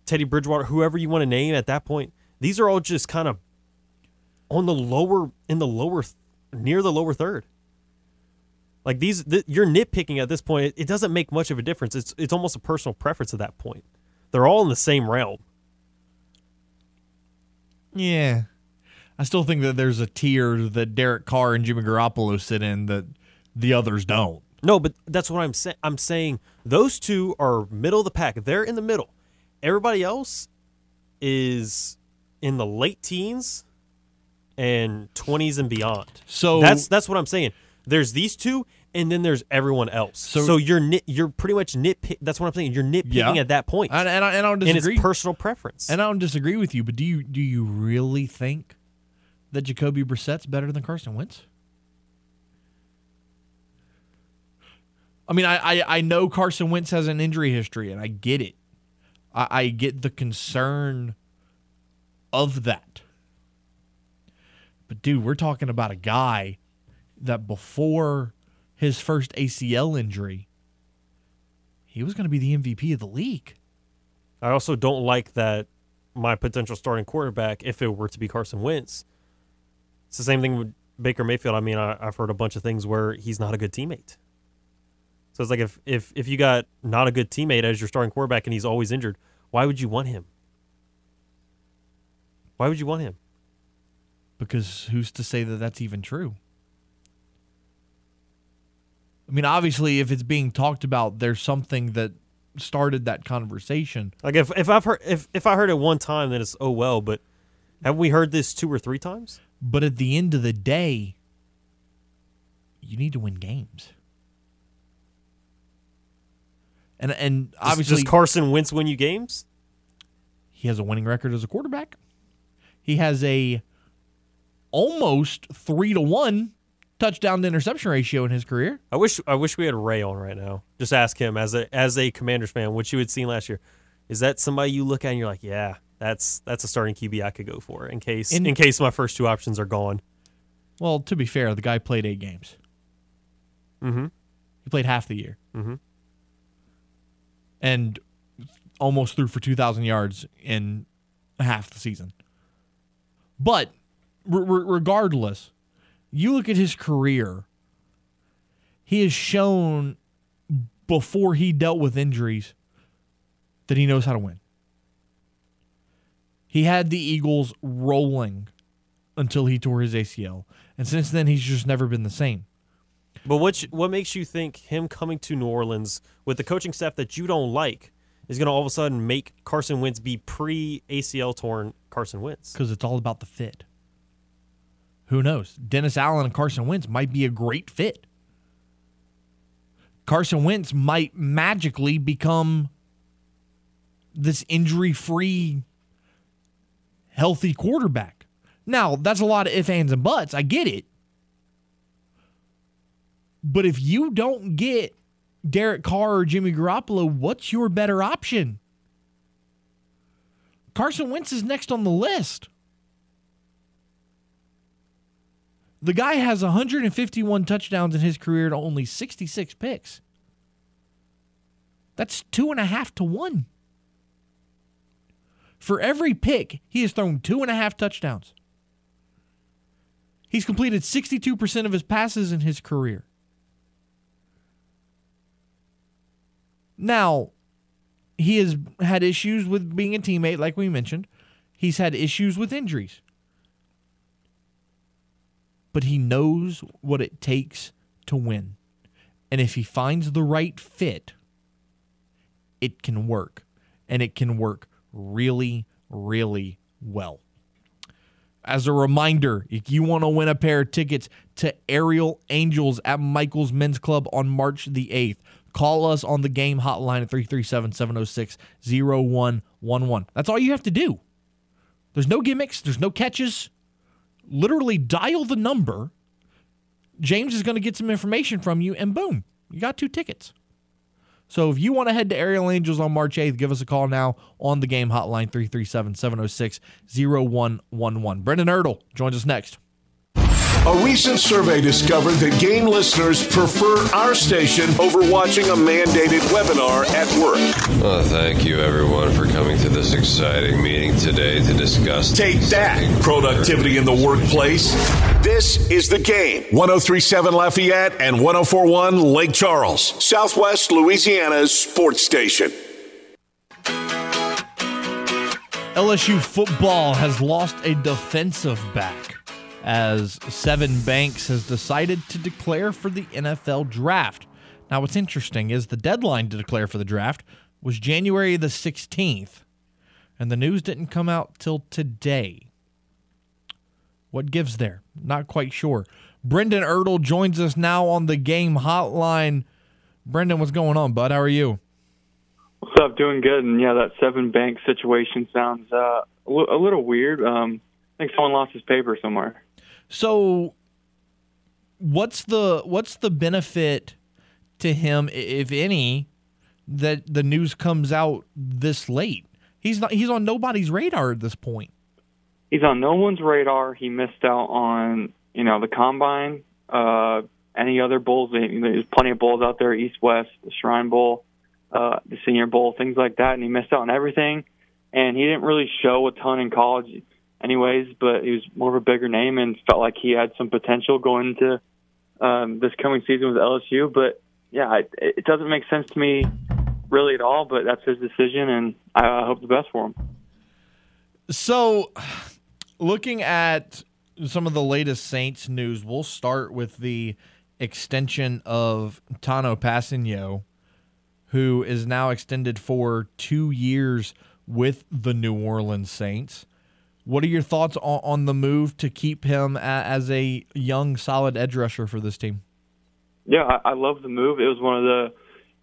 Teddy Bridgewater, whoever you want to name at that point. These are all just kind of on the lower in the lower near the lower third. Like these, th- you're nitpicking at this point. It, it doesn't make much of a difference. It's it's almost a personal preference at that point. They're all in the same realm. Yeah. I still think that there's a tier that Derek Carr and Jimmy Garoppolo sit in that the others don't. No, but that's what I'm saying. I'm saying those two are middle of the pack. They're in the middle. Everybody else is in the late teens and 20s and beyond. So that's that's what I'm saying. There's these two, and then there's everyone else. So- So, you're nit, you're pretty much nitpick. That's what I'm saying. You're nitpicking Yeah. at that point, and, and, I, and I don't and disagree. it's personal preference. And I don't disagree with you, but do you do you really think that Jacoby Brissett's better than Carson Wentz? I mean, I, I, I know Carson Wentz has an injury history, and I get it. I, I get the concern of that. But dude, we're talking about a guy that before his first ACL injury, he was going to be the MVP of the league. I also don't like that my potential starting quarterback, if it were to be Carson Wentz, it's the same thing with Baker Mayfield. I mean, I, I've heard a bunch of things where he's not a good teammate. So it's like if if if you got not a good teammate as your starting quarterback and he's always injured, why would you want him? Why would you want him? because who's to say that that's even true? I mean, obviously, if it's being talked about, there's something that started that conversation. Like if, if I've heard if, if I heard it one time, then it's oh well. But have we heard this two or three times? But at the end of the day, you need to win games. And and Does- obviously, does Carson Wentz win you games? he has a winning record as a quarterback. He has a almost three to one touchdown to interception ratio in his career. I wish I wish we had Ray on right now. Just ask him as a as a Commanders fan, which you had seen last year. Is that somebody you look at and you're like, yeah, that's that's a starting QB I could go for in case in, In- case my first two options are gone. Well, to be fair, the guy played eight games. Mm-hmm. He played half the year. Mm-hmm. And almost threw for 2,000 yards in half the season. But re- regardless, you look at his career, he has shown before he dealt with injuries that he knows how to win. He had the Eagles rolling until he tore his ACL. And since then, he's just never been the same. But what what makes you think him coming to New Orleans with the coaching staff that you don't like is going to all of a sudden make Carson Wentz be pre ACL torn Carson Wentz? because it's all about the fit. Who knows? Dennis Allen and Carson Wentz might be a great fit. Carson Wentz might magically become this injury free, healthy quarterback. Now, that's a lot of ifs, ands, and buts. I get it. But if you don't get Derek Carr or Jimmy Garoppolo, what's your better option? Carson Wentz is next on the list. The guy has 151 touchdowns in his career to only 66 picks. That's two and a half to one. For every pick, he has thrown two and a half touchdowns. He's completed 62% of his passes in his career. Now, he has had issues with being a teammate, like we mentioned. He's had issues with injuries. But he knows what it takes to win. And if he finds the right fit, it can work. And it can work really, really well. As a reminder, if you want to win a pair of tickets to Aerial Angels at Michael's Men's Club on March the 8th, call us on the game hotline at 337 706 0111. That's all you have to do. There's no gimmicks, there's no catches. Literally dial the number. James is going to get some information from you, and boom, you got two tickets. So if you want to head to Aerial Angels on March 8th, give us a call now on the game hotline 337 706 0111. Brendan Ertl joins us next. A recent survey discovered that game listeners prefer our station over watching a mandated webinar at work. Well, thank you everyone for coming to this exciting meeting today to discuss. Take that, productivity in the workplace. This is the game. 1037 Lafayette and 1041 Lake Charles, Southwest Louisiana's sports station. LSU football has lost a defensive back as Sevyn Banks has decided to declare for the NFL draft. Now, what's interesting is the deadline to declare for the draft was January the 16th, and the news didn't come out till today. What gives there? Not quite sure. Brendan Ertl joins us now on the game hotline. Brendan, what's going on, bud? How are you? What's up? Doing good. And yeah, that seven bank situation sounds uh, a a little weird. Um, I think someone lost his paper somewhere. So what's the what's the benefit to him if any that the news comes out this late? He's not he's on nobody's radar at this point. He's on no one's radar. He missed out on you know the combine, uh, any other bowls. There's plenty of bowls out there: East West, the Shrine Bowl, uh, the Senior Bowl, things like that. And he missed out on everything. And he didn't really show a ton in college, anyways. But he was more of a bigger name and felt like he had some potential going into um, this coming season with LSU. But yeah, it, it doesn't make sense to me really at all. But that's his decision, and I, hope the best for him. So looking at some of the latest Saints news, we'll start with the extension of Tanoh Kpassagnon, who is now extended for two years with the New Orleans Saints. What are your thoughts on, on the move to keep him as a young, solid edge rusher for this team? Yeah, I, I love the move. It was one of the,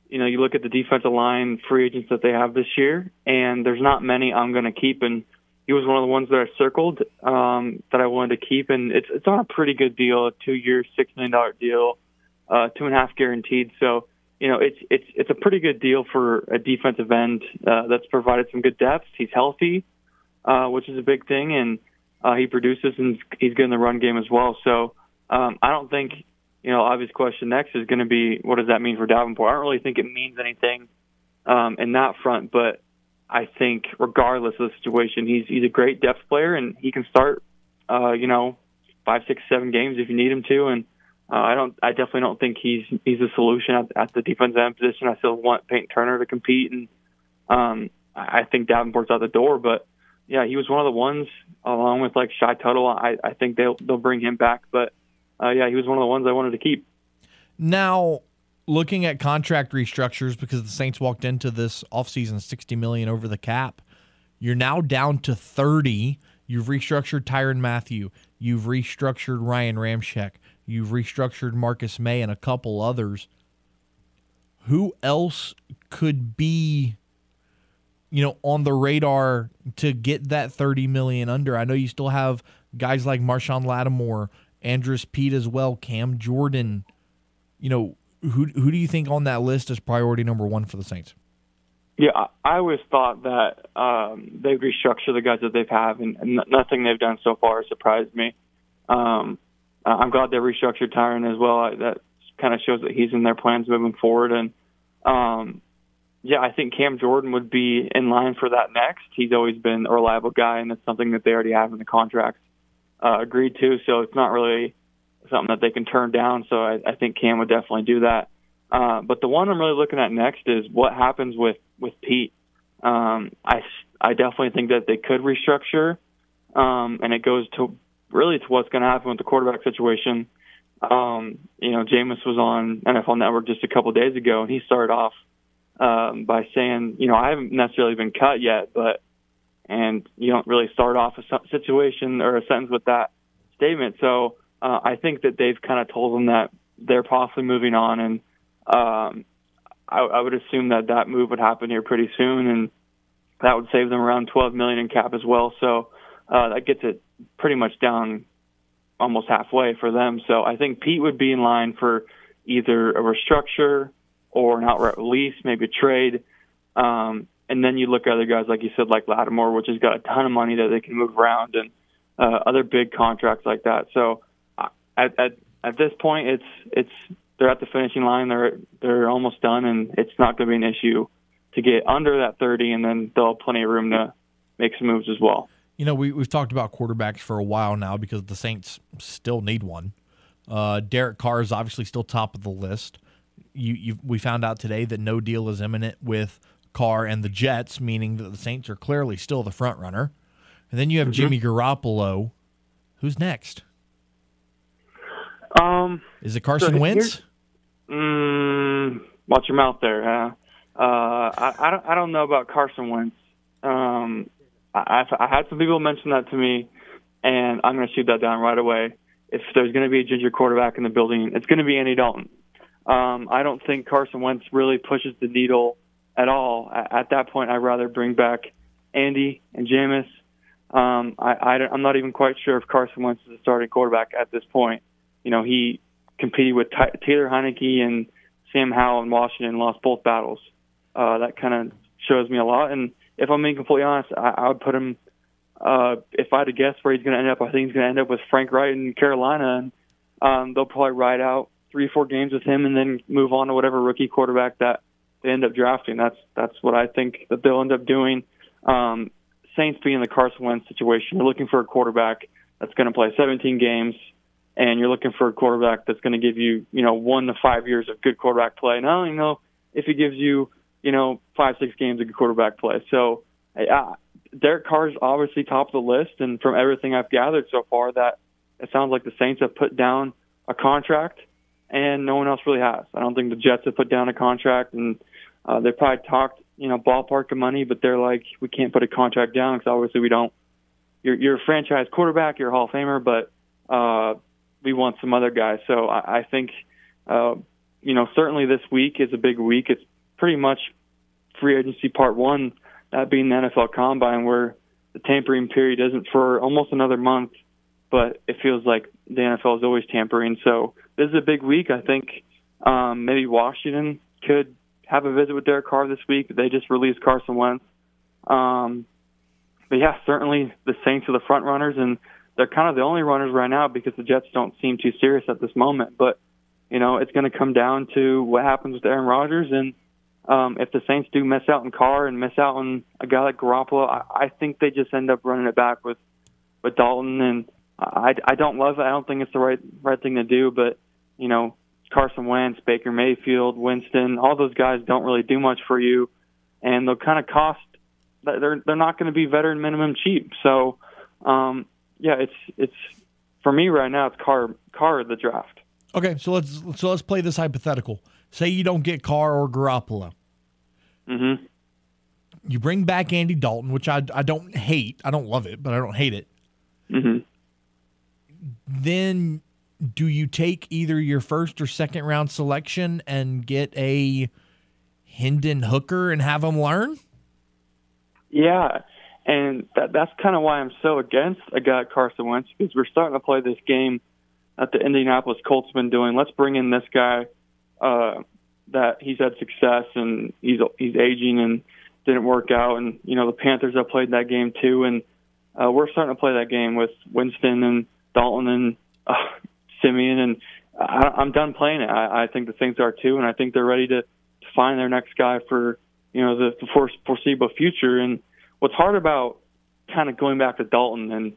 you know, you look at the defensive line free agents that they have this year, and there's not many I'm going to keep. And he was one of the ones that I circled um, that I wanted to keep, and it's it's on a pretty good deal, a two-year, six million dollar deal, uh, two and a half guaranteed. So you know, it's it's it's a pretty good deal for a defensive end uh, that's provided some good depth. He's healthy, uh, which is a big thing, and uh, he produces and he's good in the run game as well. So um, I don't think, you know, obvious question next is going to be what does that mean for Davenport? I don't really think it means anything um, in that front, but I think regardless of the situation, he's he's a great depth player and he can start, uh, you know, five, six, seven games if you need him to, and uh, I don't. I definitely don't think he's he's a solution at, at the defensive end position. I still want Peyton Turner to compete, and um, I think Davenport's out the door. But yeah, he was one of the ones, along with like Shy Tuttle. I, I think they'll they'll bring him back. But uh, yeah, he was one of the ones I wanted to keep. Now, looking at contract restructures, because the Saints walked into this offseason 60 million over the cap, you're now down to 30. You've restructured Tyrann Mathieu. You've restructured Ryan Ramczyk. You've restructured Marcus Maye and a couple others. Who else could be, you know, on the radar to get that 30 million under? I know you still have guys like Marshon Lattimore, Andrus Peat as well, Cam Jordan. You know, who who do you think on that list is priority number one for the Saints? Yeah, I always thought that um, they restructure the guys that they've have, and, and nothing they've done so far surprised me. Um, I'm glad they restructured Tyrann as well. That kind of shows that he's in their plans moving forward. And um, yeah, I think Cam Jordan would be in line for that next. He's always been a reliable guy, and it's something that they already have in the contract uh, agreed to. So it's not really something that they can turn down. So I, I think Cam would definitely do that. Uh, but the one I'm really looking at next is what happens with with Peat. Um, I I definitely think that they could restructure, um, and it goes to really to what's going to happen with the quarterback situation. Um, you know, Jameis was on NFL Network just a couple days ago, and he started off um, by saying, you know, I haven't necessarily been cut yet, but and you don't really start off a situation or a sentence with that statement. So uh, I think that they've kind of told them that they're possibly moving on, and um, I, I would assume that that move would happen here pretty soon, and that would save them around 12 million in cap as well. So uh, that gets it pretty much down almost halfway for them. So I think Peat would be in line for either a restructure or an outright release, maybe a trade. Um, and then you look at other guys, like you said, like Lattimore, which has got a ton of money that they can move around, and uh, other big contracts like that. So uh, at, at at this point, it's it's they're at the finishing line. They're they're almost done, and it's not going to be an issue to get under that 30, and then they'll have plenty of room to make some moves as well you know, we, we've talked about quarterbacks for a while now because the Saints still need one. Uh, Derek Carr is obviously still top of the list. You, you, we found out today that no deal is imminent with Carr and the Jets, meaning that the Saints are clearly still the front runner. And then you have mm-hmm. Jimmy Garoppolo. Who's next? Um, is it Carson so Wentz? Mm, watch your mouth there. Huh? Uh, I, I don't I don't know about Carson Wentz. Um, I, I had some people mention that to me, and I'm going to shoot that down right away. If there's going to be a ginger quarterback in the building, it's going to be Andy Dalton. Um, I don't think Carson Wentz really pushes the needle at all. At, at that point, I'd rather bring back Andy and Jameis. Um, I, I, I'm not even quite sure if Carson Wentz is a starting quarterback at this point. You know, he competed with Ty- Taylor Heinicke and Sam Howell in Washington, lost both battles. Uh, that kind of shows me a lot. And if I'm being completely honest, I, I would put him. Uh, if I had to guess where he's going to end up, I think he's going to end up with Frank Reich in Carolina, and um, they'll probably ride out three, four games with him, and then move on to whatever rookie quarterback that they end up drafting. That's that's what I think that they'll end up doing. Um, Saints being the Carson Wentz situation, you're looking for a quarterback that's going to play 17 games, and you're looking for a quarterback that's going to give you, you know, one to five years of good quarterback play. Now, you know, if he gives you you know, five, six games of good quarterback play. So uh, Derek Carr is obviously top of the list, and from everything I've gathered so far, that it sounds like the Saints have put down a contract, and no one else really has. I don't think the Jets have put down a contract, and uh, they probably talked, you know, ballpark of money, but they're like, we can't put a contract down because obviously we don't. You're, you're a franchise quarterback, you're a Hall of Famer, but uh, we want some other guys. So I, I think, uh, you know, certainly this week is a big week. It's pretty much free agency part one, that being the NFL Combine, where the tampering period isn't for almost another month, but it feels like the NFL is always tampering. So this is a big week. I think um, maybe Washington could have a visit with Derek Carr this week. They just released Carson Wentz. Um, but yeah, certainly the Saints are the front runners, and they're kind of the only runners right now because the Jets don't seem too serious at this moment. But you know, it's going to come down to what happens with Aaron Rodgers, and um, if the Saints do miss out on Carr and miss out on a guy like Garoppolo, I, I think they just end up running it back with with Dalton, and I, I don't love it. I don't think it's the right right thing to do, but you know, Carson Wentz, Baker Mayfield, Winston, all those guys don't really do much for you, and they'll kind of cost. They're they're not going to be veteran minimum cheap. So, um, yeah, it's it's for me right now. It's Carr Carr the draft. Okay, so let's so let's play this hypothetical. Say you don't get Carr or Garoppolo. Mm-hmm. You bring back Andy Dalton, which I I don't hate. I don't love it, but I don't hate it. Mm-hmm. Then do you take either your first or second round selection and get a Hendon Hooker and have him learn? Yeah, and that, that's kind of why I'm so against a guy Carson Wentz because we're starting to play this game that the Indianapolis Colts been doing. Let's bring in this guy uh, that he's had success and he's he's aging and didn't work out, and you know the Panthers have played that game too, and uh, we're starting to play that game with Winston and Dalton and uh, Siemian, and I, I'm done playing it. I, I think the Saints are too, and I think they're ready to, to find their next guy for you know the, the foreseeable future. And what's hard about kind of going back to Dalton, and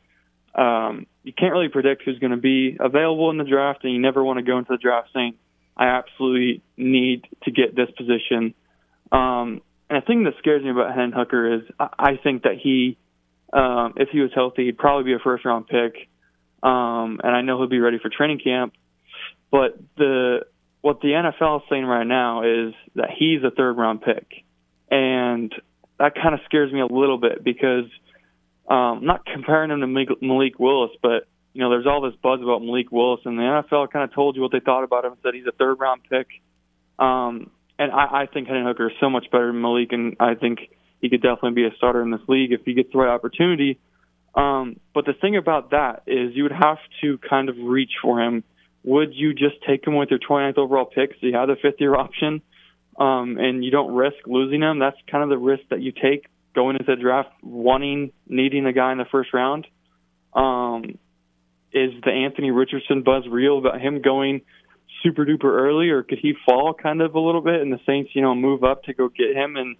um, you can't really predict who's going to be available in the draft, and you never want to go into the draft saying, "I absolutely need to get this position." Um, and the thing that scares me about Hen Hooker is I, I think that he, um, if he was healthy, he'd probably be a first round pick um, and I know he'll be ready for training camp. But the what the NFL is saying right now is that he's a third round pick, and that kind of scares me a little bit because um, not comparing him to Malik, Willis, but you know, there's all this buzz about Malik Willis, and the NFL kind of told you what they thought about him, and said he's a third round pick. Um, and I, I think Hendon Hooker is so much better than Malik, and I think he could definitely be a starter in this league if he gets the right opportunity. Um, but the thing about that is you would have to kind of reach for him. Would you just take him with your 29th overall pick so you have the fifth year option um, and you don't risk losing him? That's kind of the risk that you take going into the draft, wanting, needing a guy in the first round. Um, is the Anthony Richardson buzz real about him going super duper early, or could he fall kind of a little bit and the Saints, you know, move up to go get him and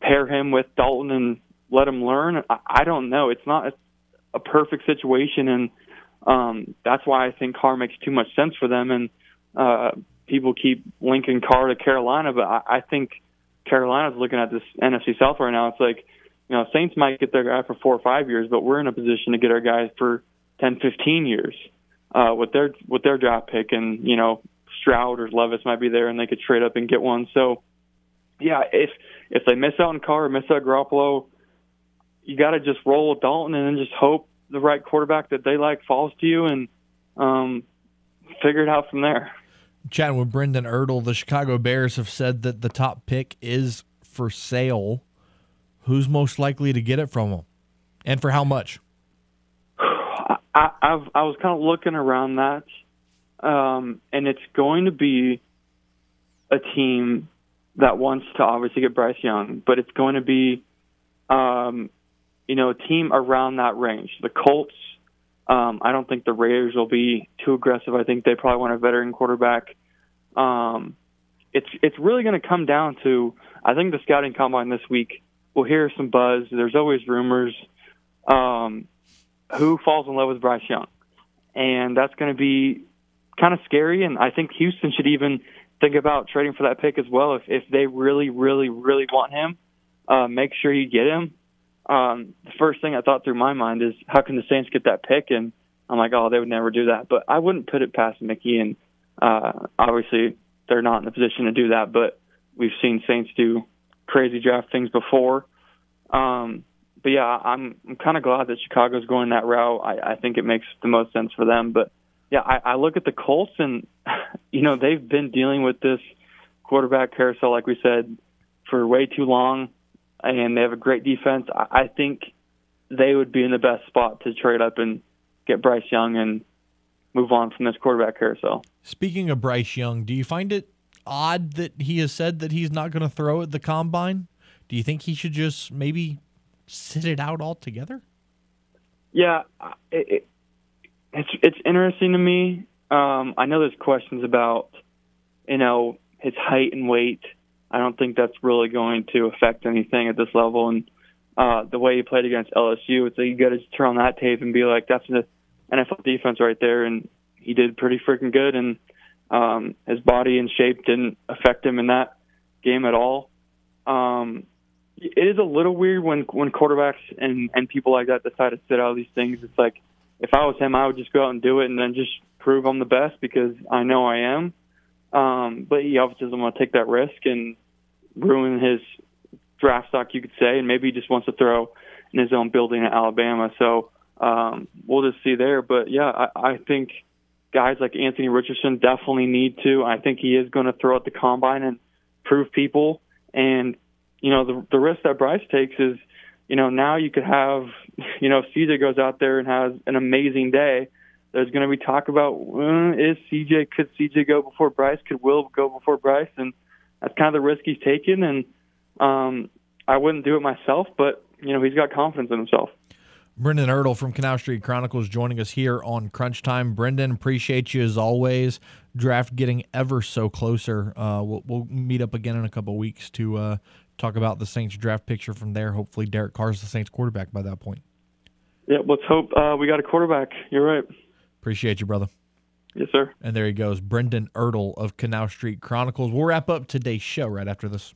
pair him with Dalton and let him learn. I, I don't know. It's not a, a perfect situation, and um, that's why I think Carr makes too much sense for them. And uh, people keep linking Carr to Carolina, but I, I think Carolina's looking at this NFC South right now. It's like, you know, Saints might get their guy for four or five years, but we're in a position to get our guys for 10, 15 years uh, with their with their draft pick, and you know, Stroud or Levis might be there, and they could trade up and get one. So, yeah, if if they miss out on Carr miss out Garoppolo, you got to just roll with Dalton and then just hope the right quarterback that they like falls to you and um, figure it out from there. Chatting with Brendan Ertl, the Chicago Bears have said that the top pick is for sale. Who's most likely to get it from them, and for how much? I, I've, I was kind of looking around that, um, and it's going to be a team that wants to obviously get Bryce Young, but it's going to be um, you know, a team around that range. The Colts, um, I don't think the Raiders will be too aggressive. I think they probably want a veteran quarterback. Um, it's it's really going to come down to I think the scouting combine this week. We'll hear some buzz. There's always rumors. Um, who falls in love with Bryce Young, and that's going to be kind of scary. And I think Houston should even think about trading for that pick as well if if they really, really, really want him. Uh, make sure you get him um, the first thing I thought through my mind is how can the Saints get that pick? And I'm like, oh, they would never do that. But I wouldn't put it past Mickey. And uh, obviously, they're not in the position to do that. But we've seen Saints do crazy draft things before. Um, but yeah, I'm I'm kind of glad that Chicago's going that route. I, I think it makes the most sense for them. But yeah, I, I look at the Colts, and you know they've been dealing with this quarterback carousel, like we said, for way too long and they have a great defense. I think they would be in the best spot to trade up and get Bryce Young and move on from this quarterback carousel. Speaking of Bryce Young, do you find it odd that he has said that he's not going to throw at the combine? Do you think he should just maybe sit it out altogether? Yeah, it, it, it's it's interesting to me. Um, I know there's questions about you know his height and weight. I don't think that's really going to affect anything at this level. And uh, the way he played against LSU, it's like you got to turn on that tape and be like, that's an NFL defense right there, and he did pretty freaking good. And um, his body and shape didn't affect him in that game at all. Um, it is a little weird when when quarterbacks and and people like that decide to sit out these things. It's like if I was him, I would just go out and do it and then just prove I'm the best because I know I am. Um, but he obviously doesn't want to take that risk and ruin his draft stock, you could say, and maybe he just wants to throw in his own building at Alabama. So um, we'll just see there. But yeah, I, I think guys like Anthony Richardson definitely need to. I think he is going to throw at the combine and prove people. And you know, the the risk that Bryce takes is, you know, now you could have, you know, if CJ goes out there and has an amazing day. There's going to be talk about uh, is CJ could CJ go before Bryce? Could Will go before Bryce? And that's kind of the risk he's taken. And um, I wouldn't do it myself, but you know he's got confidence in himself. Brendan Ertl from Canal Street Chronicles joining us here on Crunch Time. Brendan, appreciate you as always. Draft getting ever so closer. Uh, we'll, we'll, meet up again in a couple weeks to uh, talk about the Saints draft picture from there. Hopefully, Derek Carr's the Saints quarterback by that point. Yeah, let's hope uh, we got a quarterback. You're right. Appreciate you, brother. Yes, sir. And there he goes, Brendan Ertl of Canal Street Chronicles. We'll wrap up today's show right after this.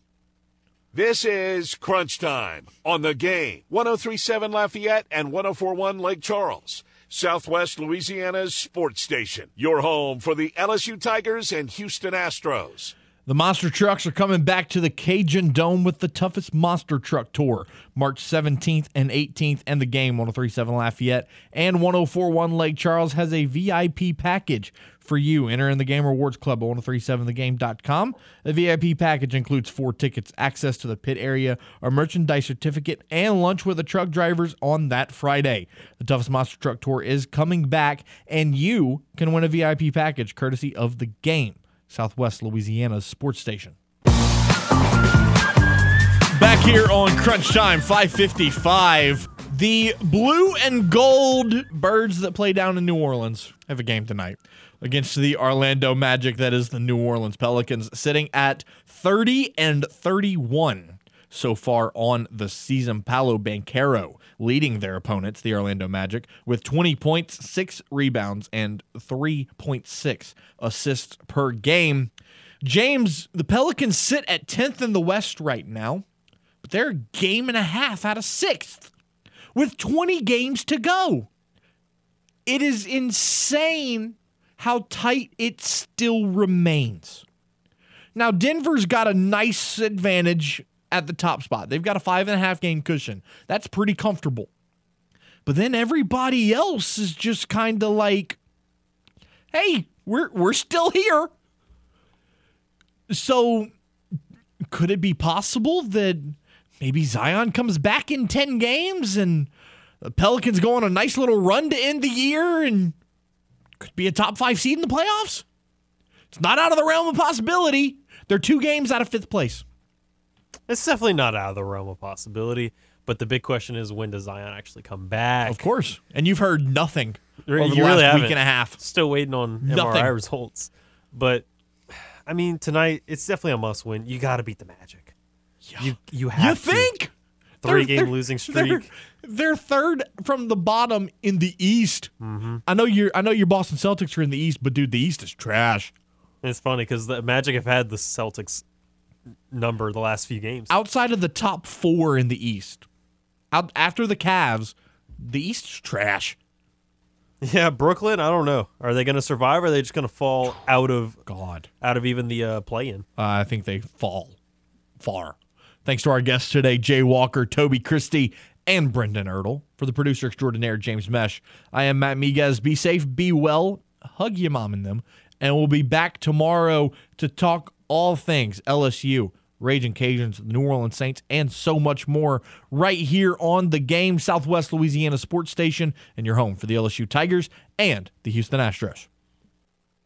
This is Crunch Time on the game. 1037 Lafayette and 1041 Lake Charles. Southwest Louisiana's sports station. Your home for the LSU Tigers and Houston Astros. The monster trucks are coming back to the Cajundome with the toughest monster truck tour, March 17th and 18th, and the game 1037 Lafayette and 1041 Lake Charles has a VIP package for you. Enter in the Game Rewards Club at 1037thegame.com. The VIP package includes four tickets, access to the pit area, a merchandise certificate, and lunch with the truck drivers on that Friday. The toughest monster truck tour is coming back, and you can win a VIP package courtesy of the game. Southwest Louisiana's sports station. Back here on Crunch Time 555. The blue and gold birds that play down in New Orleans have a game tonight against the Orlando Magic, that is the New Orleans Pelicans, sitting at 30 and 31 so far on the season. Paolo Banchero leading their opponents, the Orlando Magic, with 20 points, 6 rebounds, and 3.6 assists per game. James, the Pelicans sit at 10th in the West right now, but they're a game and a half out of 6th with 20 games to go. It is insane how tight it still remains. Now, Denver's got a nice advantage at the top spot. They've got a five and a half game cushion. That's pretty comfortable. But then everybody else is just kind of like, hey, we're we're still here. So could it be possible that maybe Zion comes back in 10 games and the Pelicans go on a nice little run to end the year and could be a top five seed in the playoffs? It's not out of the realm of possibility. They're two games out of fifth place. It's definitely not out of the realm of possibility. But the big question is when does Zion actually come back? Of course. And you've heard nothing you over the really last haven't. week and a half. Still waiting on Nothing. MRI results. But I mean, tonight it's definitely a must win. You got to beat the Magic. You you have You to. think? 3 They're- game they're- losing They're, streak. they're third from the bottom in the East. Mm-hmm. I know your I know your Boston Celtics are in the East, but dude, the East is trash. And it's funny because the Magic have had the Celtics number the last few games. Outside of the top four in the East, out after the Cavs, the East is trash. Yeah, Brooklyn. I don't know. Are they going to survive? or Are they just going to fall out of God, out of even the uh, play-in? Uh, I think they fall far. Thanks to our guests today, Jay Walker, Toby Christie, and Brendan Ertl. For the producer extraordinaire, James Mesh, I am Matt Miguez. Be safe, be well, hug your mom and them, and we'll be back tomorrow to talk all things LSU, Raging Cajuns, New Orleans Saints, and so much more right here on the game, Southwest Louisiana Sports Station, and your home for the LSU Tigers and the Houston Astros.